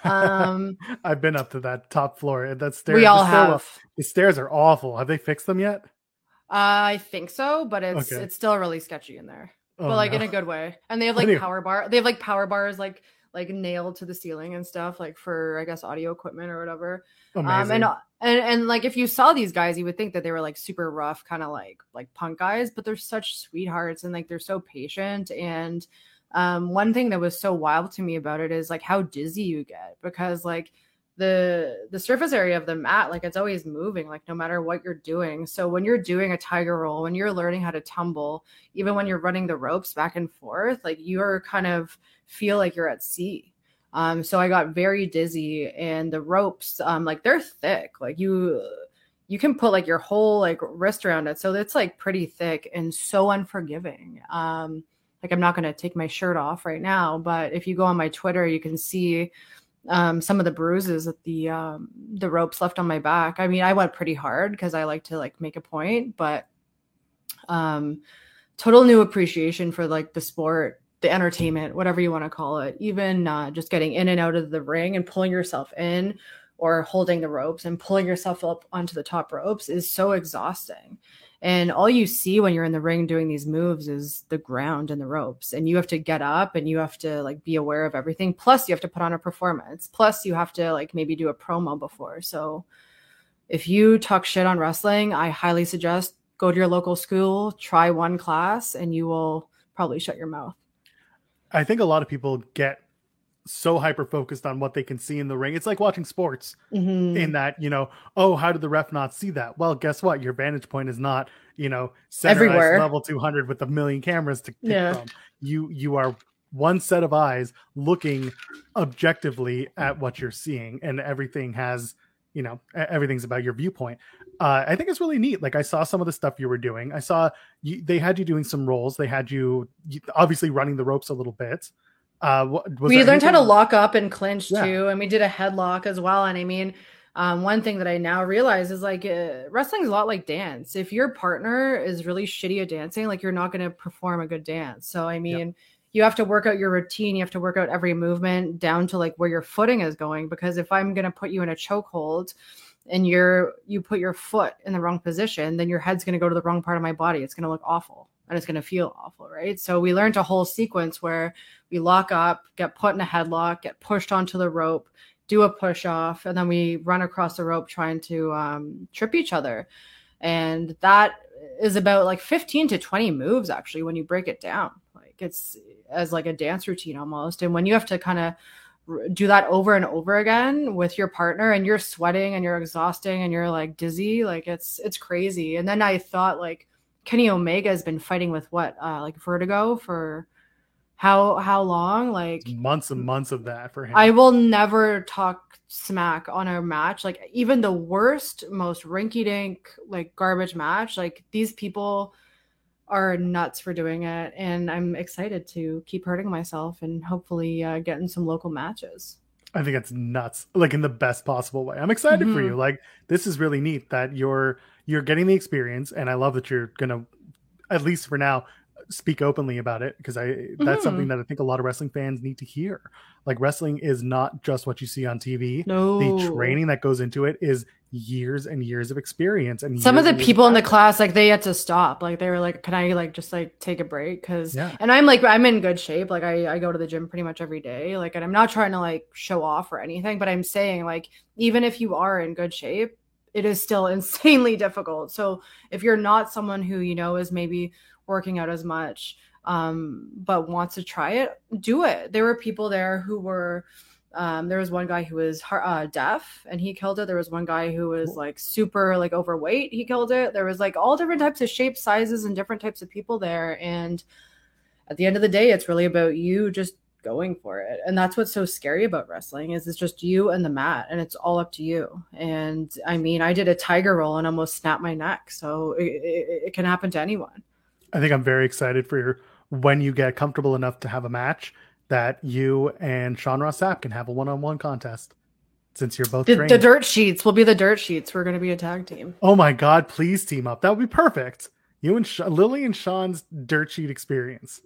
Um, *laughs* I've been up to that top floor. That stairs. we all the stairwell- have. The stairs are awful. Have they fixed them yet? I think so, but it's Okay. it's still really sketchy in there. Oh, but like in a good way. And they have like Anyway. power bar. They have like power bars like like nailed to the ceiling and stuff, like for I guess audio equipment or whatever. Um, and, and and like if you saw these guys, you would think that they were like super rough, kind of like like punk guys, but they're such sweethearts and like they're so patient. And um, one thing that was so wild to me about it is like how dizzy you get because like the the surface area of the mat, like it's always moving, like no matter what you're doing. So when you're doing a tiger roll, when you're learning how to tumble, even when you're running the ropes back and forth, like you're kind of feel like you're at sea. Um, so I got very dizzy, and the ropes, um, like they're thick. Like you, you can put like your whole like wrist around it, so it's like pretty thick and so unforgiving. Um, like I'm not gonna take my shirt off right now, but if you go on my Twitter, you can see um, some of the bruises that the um, the ropes left on my back. I mean, I went pretty hard because I like to like make a point, but um, total new appreciation for like the sport, the entertainment, whatever you want to call it. Even uh, just getting in and out of the ring and pulling yourself in, or holding the ropes and pulling yourself up onto the top ropes is so exhausting. And all you see when you're in the ring doing these moves is the ground and the ropes. And you have to get up and you have to like be aware of everything. Plus, you have to put on a performance. Plus, you have to like maybe do a promo before. So, if you talk shit on wrestling, I highly suggest go to your local school, try one class, and you will probably shut your mouth. I think a lot of people get so hyper focused on what they can see in the ring. It's like watching sports Mhm. in that, you know, oh, how did the ref not see that? Well, guess what? Your vantage point is not, you know, Everywhere. level 200 with a million cameras to pick Yeah. from. You you are one set of eyes looking objectively at what you're seeing and everything has you know everything's about your viewpoint uh, i think it's really neat like i saw some of the stuff you were doing i saw you, they had you doing some roles they had you, you obviously running the ropes a little bit uh was we learned how to lock up and clinch Yeah. too, and we did a headlock as well. And I mean, um, one thing that I now realize is like uh, wrestling's a lot like dance. If your partner is really shitty at dancing, like you're not going to perform a good dance. So I mean, you have to work out your routine. You have to work out every movement down to like where your footing is going. Because if I'm going to put you in a chokehold and you're you put your foot in the wrong position, then your head's going to go to the wrong part of my body. It's going to look awful and it's going to feel awful, right? So we learned a whole sequence where we lock up, get put in a headlock, get pushed onto the rope, do a push off, and then we run across the rope trying to um, trip each other. And that is about like 15 to 20 moves actually when you break it down. Like it's as like a dance routine almost. And when you have to kind of do that over and over again with your partner and you're sweating and you're exhausting and you're like dizzy, like it's it's crazy. And then I thought like Kenny Omega has been fighting with what uh like vertigo for how how long? Like months and months of that for him I will never talk smack on a match. Like even the worst, most rinky dink, like garbage match. Like these people are nuts for doing it, and I'm excited to keep hurting myself and hopefully uh, get in some local matches. I think it's nuts, like in the best possible way. I'm excited for Mhm. you. Like this is really neat that you're you're getting the experience, and I love that you're gonna, at least for now, speak openly about it because I that's Mhm. something that I think a lot of wrestling fans need to hear. Like wrestling is not just what you see on TV. No, The training that goes into it is years and years of experience and some of the people in the class like they had to stop like they were like can i like just like take a break because Yeah. and i'm like i'm in good shape like I, I go to the gym pretty much every day like and i'm not trying to like show off or anything but i'm saying like even if you are in good shape it is still *laughs* insanely difficult so if you're not someone who you know is maybe working out as much um but wants to try it do it there were people there who were um, there was one guy who was uh, deaf and he killed it. There was one guy who was like super like overweight. He killed it. There was like all different types of shapes, sizes, and different types of people there. And at the end of the day, it's really about you just going for it. And that's what's so scary about wrestling is it's just you and the mat and it's all up to you. And I mean, I did a tiger roll and almost snapped my neck. So it, it, it can happen to anyone. I think I'm very excited for your when you get comfortable enough to have a match that you and Sean Ross Sapp can have a one-on-one contest since you're both the, the, dirt sheets will be the dirt sheets. We're going to be a tag team. Oh my god! Please team up. That would be perfect. You and Sh- Lillie and Sean's dirt sheet experience.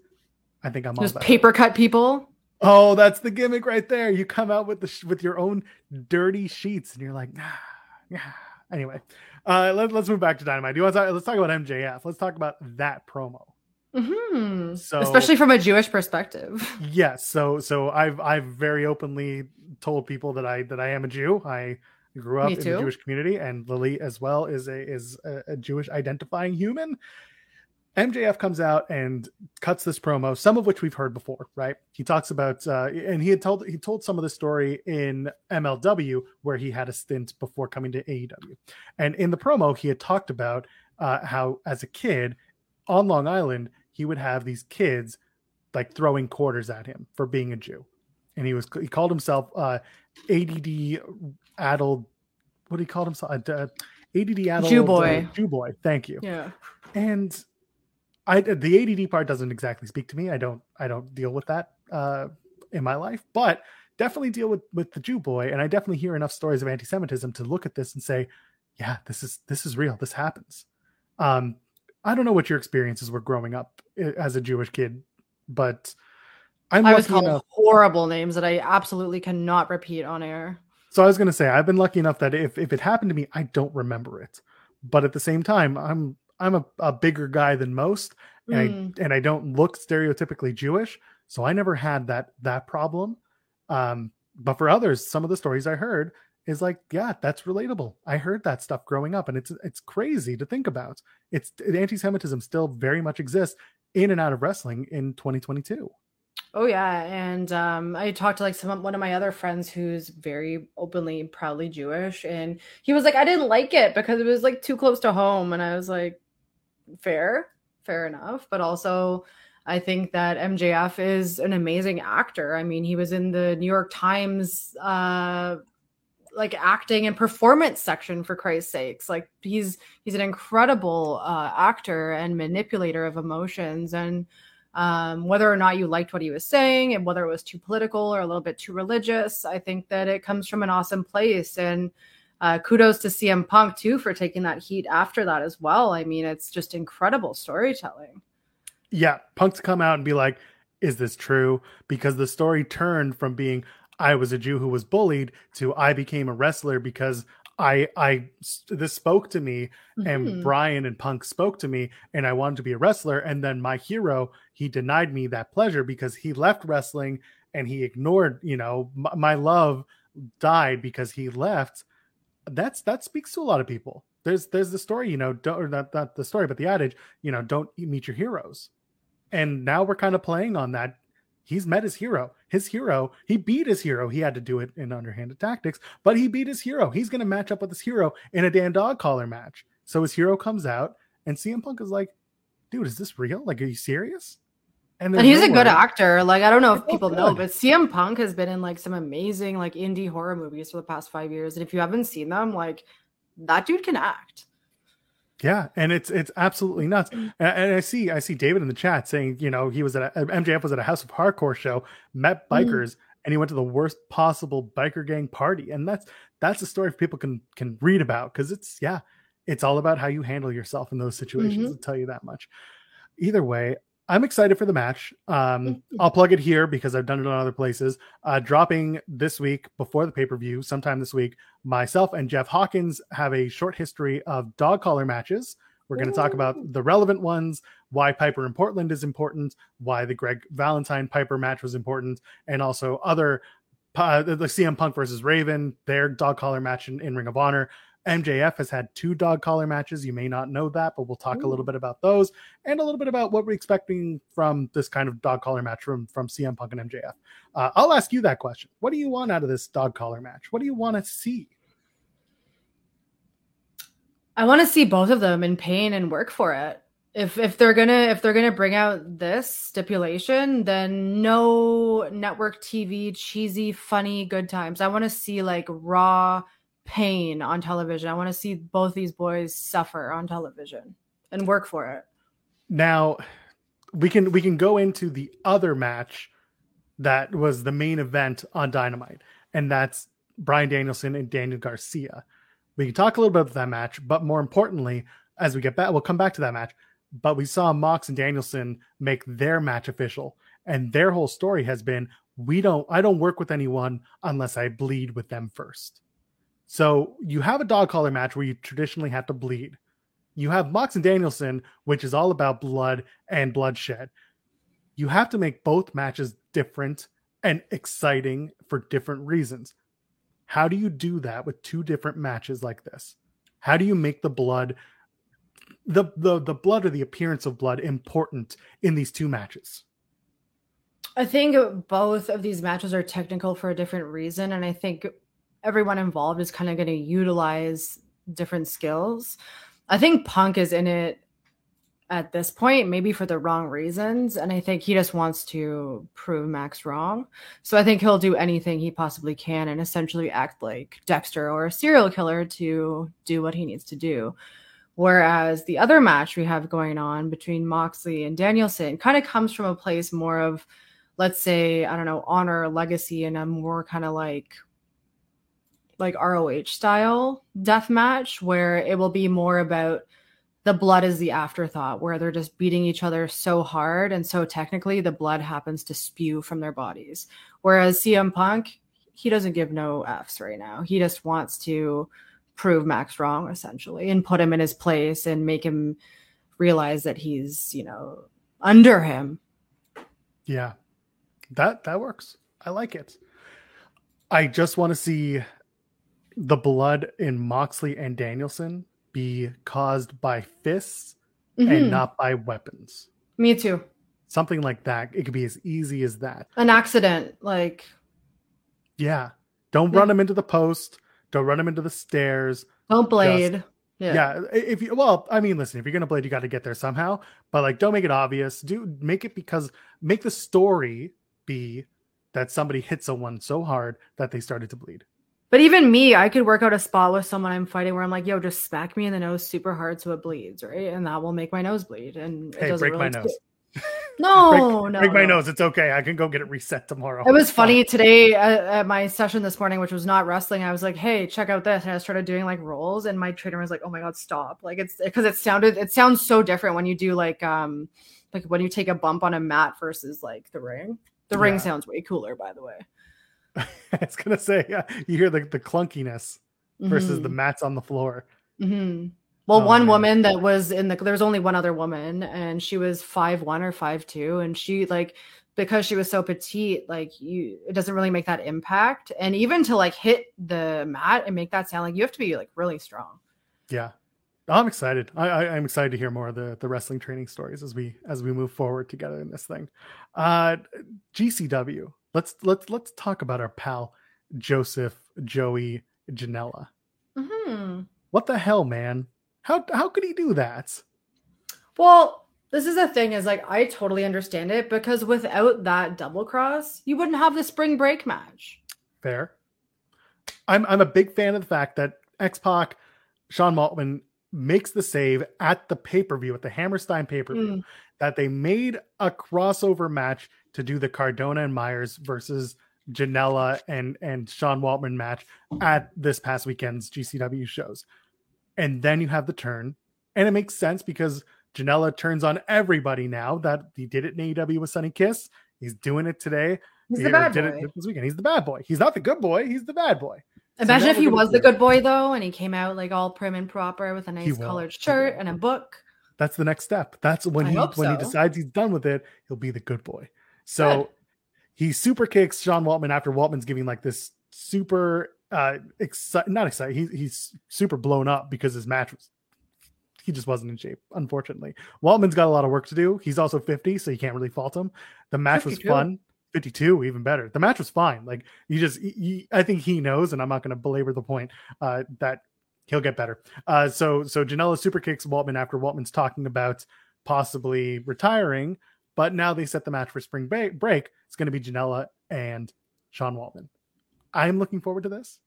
I think I'm just paper cut people. Oh, that's the gimmick right there. You come out with the sh- with your own dirty sheets, and you're like, ah, yeah. Anyway, uh, let, us move back to Dynamite. Do you want to talk, let's talk about MJF? Let's talk about that promo. Mm-hmm. So, especially from a Jewish perspective. *laughs* Yes. So, so I've I've very openly told people that I that I am a Jew. I grew up in the Jewish community, and Lillie as well is a is a, a Jewish identifying human. MJF comes out and cuts this promo, some of which we've heard before, right? He talks about, uh, and he had told he told some of the story in MLW where he had a stint before coming to AEW, and in the promo he had talked about uh, how as a kid on Long Island he would have these kids like throwing quarters at him for being a Jew, and he was he called himself uh, ADD addled. What he called himself? Uh, ADD addled Jew boy. Jew boy. Thank you. Yeah. And I the ADD part doesn't exactly speak to me. I don't I don't deal with that uh, in my life, but definitely deal with with the Jew boy, and I definitely hear enough stories of anti-Semitism to look at this and say, yeah, this is this is real. This happens. Um, I don't know what your experiences were growing up as a Jewish kid, but I'm i was called enough, horrible names that I absolutely cannot repeat on air. So I was going to say I've been lucky enough that if if it happened to me, I don't remember it. But at the same time, I'm I'm a, a bigger guy than most, and mm. I and I don't look stereotypically Jewish, so I never had that that problem. Um, but for others, some of the stories I heard is like, yeah, that's relatable. I heard that stuff growing up, and it's it's crazy to think about. It's anti-Semitism still very much exists in and out of wrestling in 2022. Oh yeah, and um, I talked to like some one of my other friends who's very openly, proudly Jewish, and he was like, I didn't like it because it was like too close to home, and I was like, fair, fair enough. But also, I think that MJF is an amazing actor. I mean, he was in the New York Times uh like acting and performance section for Christ's sakes. Like he's he's an incredible uh actor and manipulator of emotions and um, whether or not you liked what he was saying and whether it was too political or a little bit too religious, I think that it comes from an awesome place. And uh, kudos to CM Punk too for taking that heat after that as well. I mean, it's just incredible storytelling. Yeah, Punk to come out and be like, "Is this true?" Because the story turned from being I was a Jew who was bullied to I became a wrestler because I I this spoke to me mm-hmm. and Brian and Punk spoke to me and I wanted to be a wrestler and then my hero he denied me that pleasure because he left wrestling and he ignored you know my, my love died because he left that's that speaks to a lot of people. There's there's the story, you know, don't or not, not the story, but the adage, you know, don't meet your heroes. And now we're kind of playing on that. He's met his hero. His hero, he beat his hero. He had to do it in underhanded tactics, but he beat his hero. He's going to match up with his hero in a damn Dog Collar match. So his hero comes out, and CM Punk is like, dude, is this real? Like, are you serious? And, and he's a good actor. Like I don't know if people know, but CM Punk has been in like some amazing like indie horror movies for the past five years. And if you haven't seen them, like that dude can act. Yeah, and it's it's absolutely nuts. And, and, I see I see David in the chat saying, you know, he was at a, MJF was at a House of Hardcore show, met mm. bikers, mm. and he went to the worst possible biker gang party. And that's that's a story people can can read about because it's yeah, it's all about how you handle yourself in those situations. Mm-hmm. I'll tell you that much. Either way, I'm excited for the match. Um, I'll plug it here because I've done it on other places. Uh, dropping this week before the pay per view, sometime this week, myself and Jeff Hawkins have a short history of dog collar matches. We're going to talk about the relevant ones, why Piper in Portland is important, why the Greg Valentine Piper match was important, and also other uh, the CM Punk versus Raven, their dog collar match in, in Ring of Honor. MJF has had two dog collar matches. You may not know that, but we'll talk Ooh. a little bit about those and a little bit about what we're expecting from this kind of dog collar match from, from CM Punk and MJF. Uh, I'll ask you that question. What do you want out of this dog collar match? What do you want to see? I want to see both of them in pain and work for it. if if they're gonna if they're gonna bring out this stipulation, then no network TV cheesy, funny, good times. I want to see like raw pain on television. I want to see both these boys suffer on television and work for it. Now, we can we can go into the other match that was the main event on Dynamite, and that's Brian Danielson and Daniel Garcia. We can talk a little bit about that match, but more importantly, as we get back, we'll come back to that match. But we saw Mox and Danielson make their match official, and their whole story has been we don't I don't work with anyone unless I bleed with them first. So you have a dog collar match where you traditionally have to bleed. You have Mox and Danielson, which is all about blood and bloodshed. You have to make both matches different and exciting for different reasons. How do you do that with two different matches like this? How do you make the blood the the the blood or the appearance of blood important in these two matches? I think both of these matches are technical for a different reason, and I think everyone involved is kind of going to utilize different skills. I think Punk is in it at this point, maybe for the wrong reasons. And I think he just wants to prove Max wrong. So I think he'll do anything he possibly can and essentially act like Dexter or a serial killer to do what he needs to do. Whereas the other match we have going on between Moxley and Danielson kind of comes from a place more of, let's say, I don't know, honor, legacy, and a more kind of like like ROH style death match where it will be more about the blood is the afterthought where they're just beating each other so hard and so technically the blood happens to spew from their bodies. Whereas CM Punk, he doesn't give no Fs right now. He just wants to prove Max wrong essentially and put him in his place and make him realize that he's, you know, under him. Yeah. That that works. I like it. I just want to see the blood in Moxley and Danielson be caused by fists mm-hmm. and not by weapons. Me too. Something like that. It could be as easy as that. An accident, like. Yeah. Don't yeah. run him into the post. Don't run him into the stairs. Don't blade. Just, yeah. yeah. If you well, I mean, listen, if you're gonna blade, you got to get there somehow. But like, don't make it obvious. Do make it because make the story be that somebody hit someone so hard that they started to bleed. But even me, I could work out a spot with someone I'm fighting where I'm like, yo, just smack me in the nose super hard so it bleeds, right? And that will make my nose bleed. And hey, break really my nose. *laughs* *laughs* No, break, no, break my no. nose. It's okay. I can go get it reset tomorrow. It was funny today at, at, my session this morning, which was not wrestling. I was like, "Hey, check out this," and I started doing like rolls, and my trainer was like, "Oh my god, stop!" Like it's because it sounded it sounds so different when you do like um like when you take a bump on a mat versus like the ring. The ring yeah. sounds way cooler, by the way. *laughs* I was gonna say, yeah, you hear the, the clunkiness versus mm-hmm. the mats on the floor. Mm-hmm. Well, oh, one man. woman that was in the there's only one other woman, and she was five one or five two, and she like because she was so petite, like you, it doesn't really make that impact. And even to like hit the mat and make that sound, like you have to be like really strong. Yeah, I'm excited. I, I am excited to hear more of the the wrestling training stories as we as we move forward together in this thing. Uh, GCW let's let's let's talk about our pal Joseph Joey Janela. Mm-hmm. What the hell, man? How how could he do that? Well, this is the thing is like I totally understand it because without that double cross, you wouldn't have the spring break match. Fair. I'm I'm a big fan of the fact that X Pac, Sean Waltman makes the save at the pay per view at the Hammerstein pay per view. Mm. That they made a crossover match to do the Cardona and Myers versus Janela and and Sean Waltman match at this past weekend's GCW shows. And then you have the turn. And it makes sense because Janela turns on everybody now that he did it in AEW with Sunny Kiss. He's doing it today. He's he the bad did boy. it this weekend. He's the bad boy. He's not the good boy. He's the bad boy. Imagine so if he was the good boy though, and he came out like all prim and proper with a nice colored shirt and a book. That's the next step. That's when I he when so. he decides he's done with it, he'll be the good boy. So Good. he super kicks Sean Waltman after Waltman's giving like this super uh excited not excited. He, he's super blown up because his match was he just wasn't in shape, unfortunately. Waltman's got a lot of work to do. He's also 50, so you can't really fault him. The match 52. was fun. 52, even better. The match was fine. Like you just, I think he knows, and I'm not going to belabor the point uh, that he'll get better. Uh, so, so Janela super kicks Waltman after Waltman's talking about possibly retiring. But now they set the match for spring break. It's going to be Janela and Sean Waltman. I'm looking forward to this.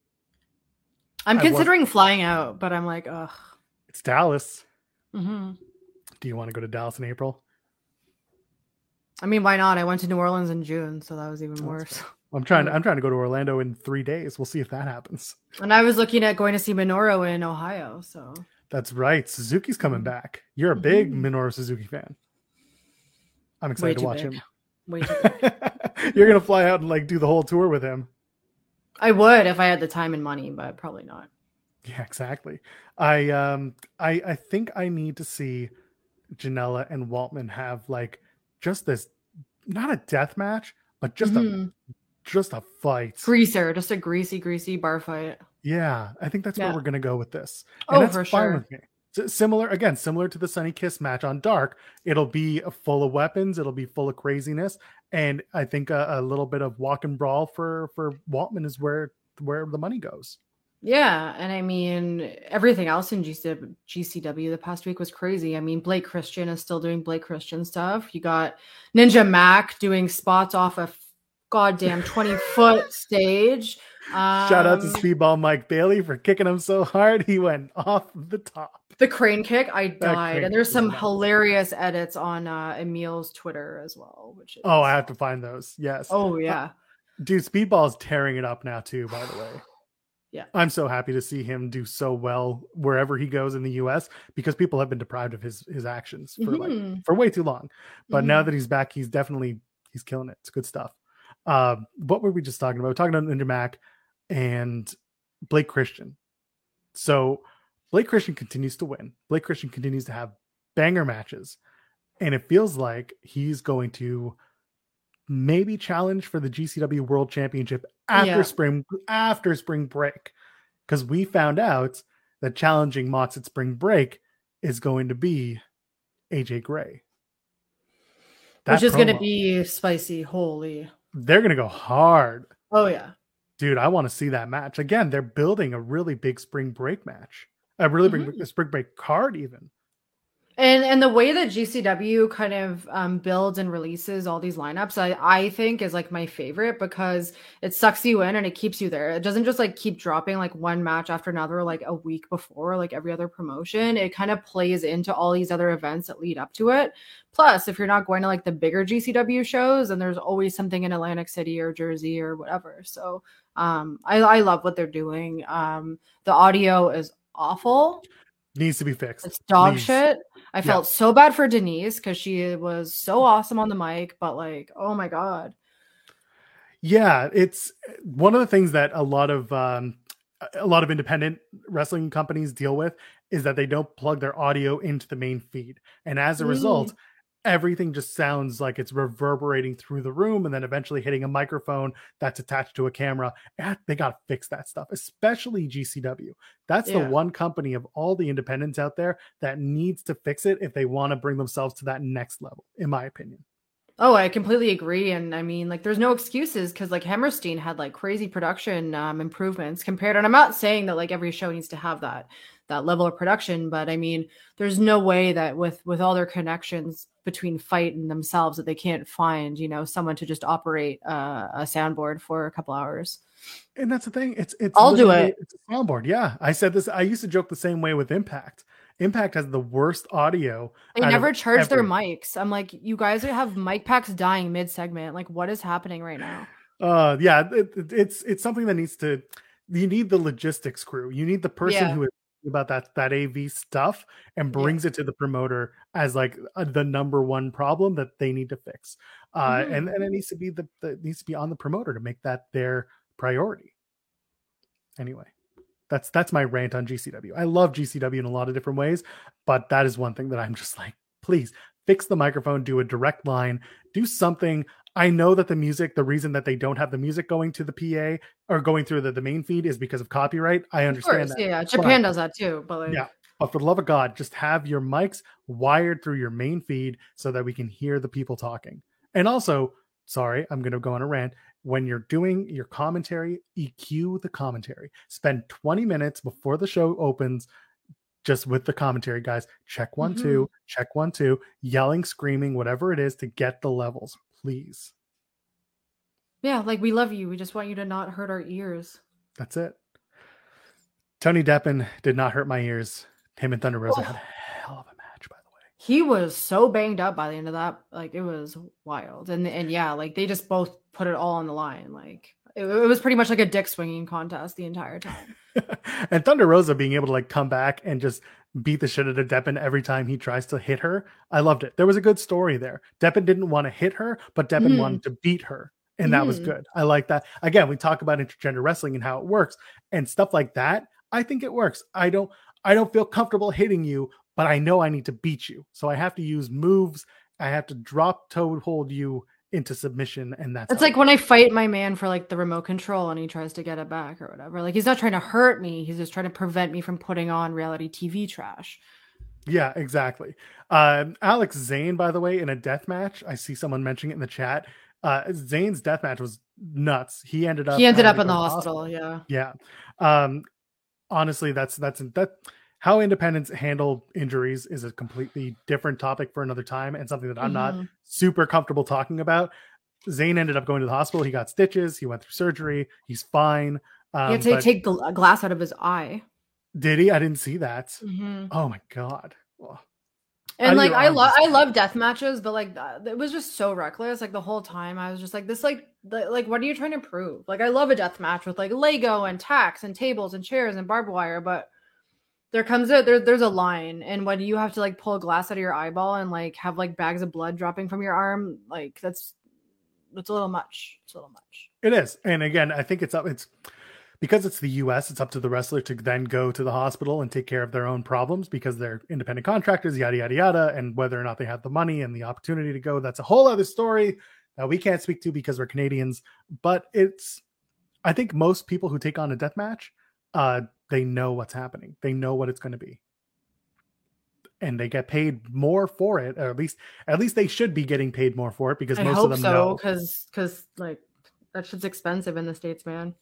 I'm considering flying out, but I'm like, ugh. It's Dallas. hmm Do you want to go to Dallas in April? I mean, why not? I went to New Orleans in June, so that was even Oh, worse. I'm trying to *laughs* I'm trying to go to Orlando in three days. We'll see if that happens. And I was looking at going to see Minoru in Ohio. So That's right. Suzuki's coming back. You're a big Mhm. Minoru Suzuki fan. I'm excited to watch big. him. *laughs* Way too *laughs* big. You're gonna fly out and like do the whole tour with him. I would if I had the time and money, but probably not. Yeah, exactly. I um I I think I need to see Janela and Waltman have like just this not a death match, but just a Mhm. just a fight. greaser, just a greasy, greasy bar fight. Yeah, I think that's where we're gonna go with this. Oh, that's for fine sure. with me. Similar again, similar to the Sunny Kiss match on Dark. It'll be full of weapons. It'll be full of craziness, and I think a, a little bit of walk and brawl for for Waltman is where where the money goes. Yeah, and I mean everything else in GCW, GCW the past week was crazy. I mean Blake Christian is still doing Blake Christian stuff. You got Ninja Mac doing spots off a goddamn twenty foot stage. Um, Shout out to Speedball Mike Bailey for kicking him so hard he went off the top. the crane kick. I died, and there's some hilarious edits on uh, Emil's Twitter as well. Which is, Oh, I have to find those. Yes. Oh yeah, Dude, Speedball's tearing it up now too, by the way. *sighs* Yeah. I'm so happy to see him do so well wherever he goes in the US because people have been deprived of his his actions for like Mhm. for way too long. But now Mhm. that he's back, he's definitely he's killing it. It's good stuff. Um, what were we just talking about? We're talking about Ninja Mac and Blake Christian. So Blake Christian continues to win. Blake Christian continues to have banger matches. And it feels like he's going to maybe challenge for the GCW World Championship after Yeah. spring after spring break. Because we found out that challenging Mox at spring break is going to be AJ Gray. which That is going to be spicy. Holy, they're gonna go hard. oh yeah. Dude, I want to see that match. Again, they're building a really big spring break match. A really big Mhm. spring break card, even. And and the way that GCW kind of um, builds and releases all these lineups, I I think is like my favorite because it sucks you in and it keeps you there. It doesn't just like keep dropping like one match after another like a week before like every other promotion. It kind of plays into all these other events that lead up to it. Plus, if you're not going to like the bigger GCW shows, then there's always something in Atlantic City or Jersey or whatever. So um, I I love what they're doing. Um, the audio is awful. Needs to be fixed. It's dog Please. shit. I felt so bad for Denise because she was so awesome on the mic, but like, oh my god. Yeah, it's one of the things that a lot of um, a lot of independent wrestling companies deal with is that they don't plug their audio into the main feed, and as a result, everything just sounds like it's reverberating through the room, and then eventually hitting a microphone that's attached to a camera. Yeah, they got to fix that stuff, especially GCW. That's the one company of all the independents out there that needs to fix it if they want to bring themselves to that next level, in my opinion. Oh, I completely agree. And I mean, like, there's no excuses because like Hammerstein had like crazy production um, improvements compared. And I'm not saying that like every show needs to have that that level of production, but I mean, there's no way that with with all their connections between FITE and themselves that they can't find you know someone to just operate uh, a soundboard for a couple hours. And that's the thing. It's it's I'll do it. It's a soundboard. Yeah, I said this. I used to joke the same way with Impact. Impact has the worst audio. They never charge their mics. I'm like, you guys have mic packs dying mid segment. Like, what is happening right now? Uh, yeah, it, it- it's it's something that needs to. You need the logistics crew. You need the person Yeah. who is about that that AV stuff and Yeah. brings it to the promoter as like uh, the number one problem that they need to fix. Uh, Mhm. and and it needs to be the, the it needs to be on the promoter to make that their priority. Anyway, that's that's my rant on GCW. I love GCW in a lot of different ways, but that is one thing that I'm just like, please fix the microphone, do a direct line, do something. I know that the music, the reason that they don't have the music going to the PA or going through the, the main feed is because of copyright. I understand course, that. yeah. But- Japan does that too, but like, Yeah. But for the love of God, just have your mics wired through your main feed so that we can hear the people talking. And also, sorry, I'm going to go on a rant. When you're doing your commentary, EQ the commentary. Spend 20 minutes before the show opens just with the commentary, guys. Check one, mm-hmm. two, check one, two, yelling, screaming, whatever it is to get the levels, please. Yeah, like we love you. We just want you to not hurt our ears. That's it. Tony Deppen did not hurt my ears. Him and Thunder Rosa oh. had a hell of a match, by the way. He was so banged up by the end of that. Like it was wild. And and yeah, like they just both put it all on the line. Like it, it was pretty much like a dick swinging contest the entire time. *laughs* and Thunder Rosa being able to like come back and just beat the shit out of Deppen every time he tries to hit her. I loved it. There was a good story there. Deppen didn't want to hit her, but Deppen mm. wanted to beat her. And that mm. was good. I like that. Again, we talk about intergender wrestling and how it works and stuff like that. I think it works. I don't I don't feel comfortable hitting you, but I know I need to beat you. So I have to use moves. I have to drop toe hold you into submission and that's it's like when i fight my man for like the remote control and he tries to get it back or whatever. Like he's not trying to hurt me. He's just trying to prevent me from putting on reality tv trash. Yeah exactly. Um, alex zayne by the way in a death match i see someone mentioning it in the chat. Uh zayne's death match was nuts. He ended up he ended up in the hospital, hospital yeah. Yeah. Um honestly that's that's that how independents handle injuries is a completely different topic for another time and something that I'm mm-hmm. not super comfortable talking about. Zayne ended up going to the hospital. He got stitches. He went through surgery. He's fine. Um, he had to but... take gl- glass out of his eye. Did he? I didn't see that. Mm-hmm. Oh my god. And like I love I love death matches, but like it was just so reckless. Like the whole time, I was just like, this like the, like what are you trying to prove? Like I love a death match with like Lego and tacks and tables and chairs and barbed wire, but there comes a there, there's a line and when you have to like pull glass out of your eyeball and like have like bags of blood dropping from your arm like that's that's a little much. It's a little much. It is. And again i think it's up it's because it's the us it's up to the wrestler to then go to the hospital and take care of their own problems because they're independent contractors yada yada yada and whether or not they have the money and the opportunity to go that's a whole other story that we can't speak to because we're canadians. But it's i think most people who take on a death match uh they know what's happening. They know what it's going to be. And they get paid more for it, or at least at least they should be getting paid more for it because I most of them so, know. Because because like that shit's expensive in the states, man.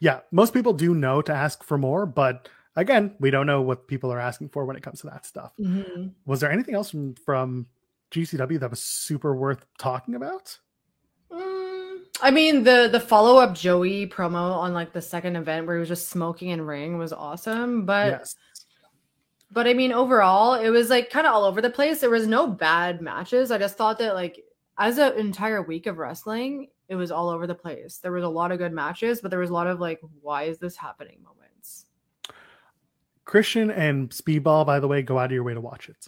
Yeah, most people do know to ask for more, but again, we don't know what people are asking for when it comes to that stuff. Mm-hmm. Was there anything else from from GCW that was super worth talking about? I mean the the follow up Joey promo on like the second event where he was just smoking and ring was awesome, but yes. but I mean overall it was like kind of all over the place. There was no bad matches. I just thought that like as an entire week of wrestling, it was all over the place. There was a lot of good matches, but there was a lot of like why is this happening moments. Christian and Speedball, by the way, go out of your way to watch it.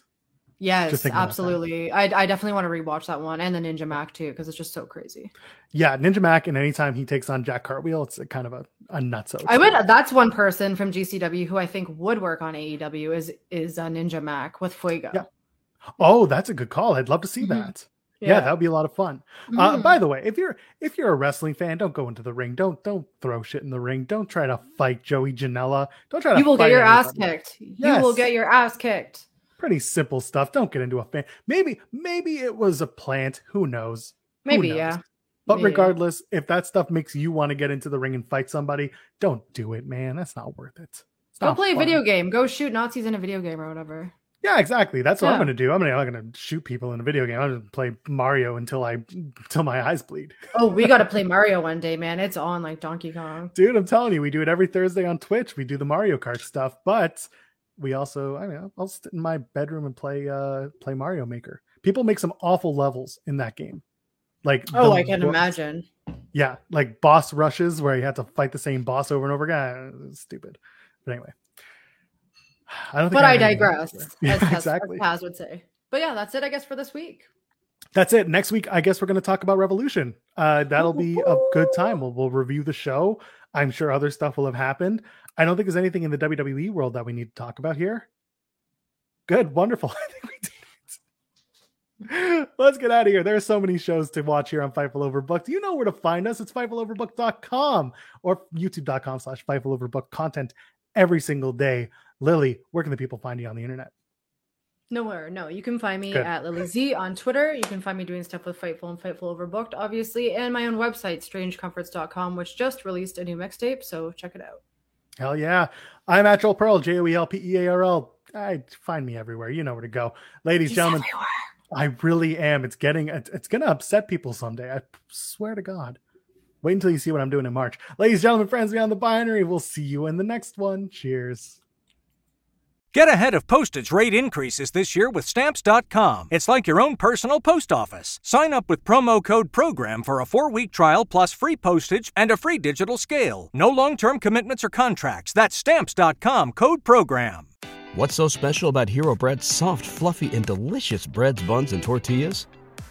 Yes, absolutely. I, I definitely want to rewatch that one and the Ninja Mac too because it's just so crazy. Yeah, Ninja Mac, and anytime he takes on Jack Cartwheel, it's a kind of a, a nutso. I would. That's one person from GCW who I think would work on AEW is is a Ninja Mac with Fuego. Yeah. Oh, that's a good call. I'd love to see mm-hmm. that. Yeah. yeah. that would be a lot of fun. Mm-hmm. Uh, by the way, if you're if you're a wrestling fan, don't go into the ring. Don't don't throw shit in the ring. Don't try to fight Joey Janela. Don't try to. Fight. You will get your anybody. ass kicked. Yes. You will get your ass kicked pretty simple stuff. Don't get into a fan. Maybe maybe it was a plant. Who knows? Maybe Who knows? yeah. But maybe. regardless, if that stuff makes you want to get into the ring and fight somebody, don't do it, man. That's not worth it. Go play fun. a video game. Go shoot Nazis in a video game or whatever. Yeah, exactly. That's what yeah. I'm going to do. I'm I'm going to shoot people in a video game. I'm going to play Mario until I until my eyes bleed. *laughs* Oh, we *laughs* got to play Mario one day, man. It's on like Donkey Kong. Dude, I'm telling you, we do it every Thursday on Twitch. We do the Mario Kart stuff, but we also I mean I'll sit in my bedroom and play uh play Mario Maker. People make some awful levels in that game. Like Oh, I can imagine. Yeah, like boss rushes where you have to fight the same boss over and over again. It's stupid. But anyway. *sighs* I don't But I, I digress. *laughs* Yeah, as, exactly. As Paz would say. But yeah, that's it I guess for this week. That's it. Next week, I guess we're going to talk about Revolution. Uh, that'll be a good time. We'll, we'll review the show. I'm sure other stuff will have happened. I don't think there's anything in the WWE world that we need to talk about here. Good, wonderful. *laughs* I think we did it. *laughs* Let's get out of here. There are so many shows to watch here on Fightful Overbooked. You know where to find us. It's FightfulOverbooked.com or YouTube.com slash Fightful Overbooked content every single day. Lillie, where can the people find you on the internet? Nowhere. No, you can find me Good. at Lillie Z on Twitter. You can find me doing stuff with Fightful and Fightful Overbooked, obviously, and my own website, strangecomforts.com, which just released a new mixtape. So check it out. Hell yeah. I'm at Joel Pearl, J O E L P E A R L. I find me everywhere. You know where to go, ladies, He's gentlemen. Everywhere. I really am. It's getting. It's going to upset people someday. I swear to God. Wait until you see what I'm doing in March, ladies, gentlemen, friends beyond the binary. We'll see you in the next one. Cheers. Get ahead of postage rate increases this year with Stamps.com. It's like your own personal post office. Sign up with promo code PROGRAM for a four week trial plus free postage and a free digital scale. No long term commitments or contracts. That's Stamps.com code PROGRAM. What's so special about Hero Bread's soft, fluffy, and delicious breads, buns, and tortillas?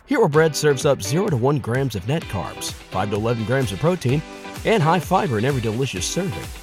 Hero Bread serves up 0 to 1 grams of net carbs, 5 to 11 grams of protein, and high fiber in every delicious serving.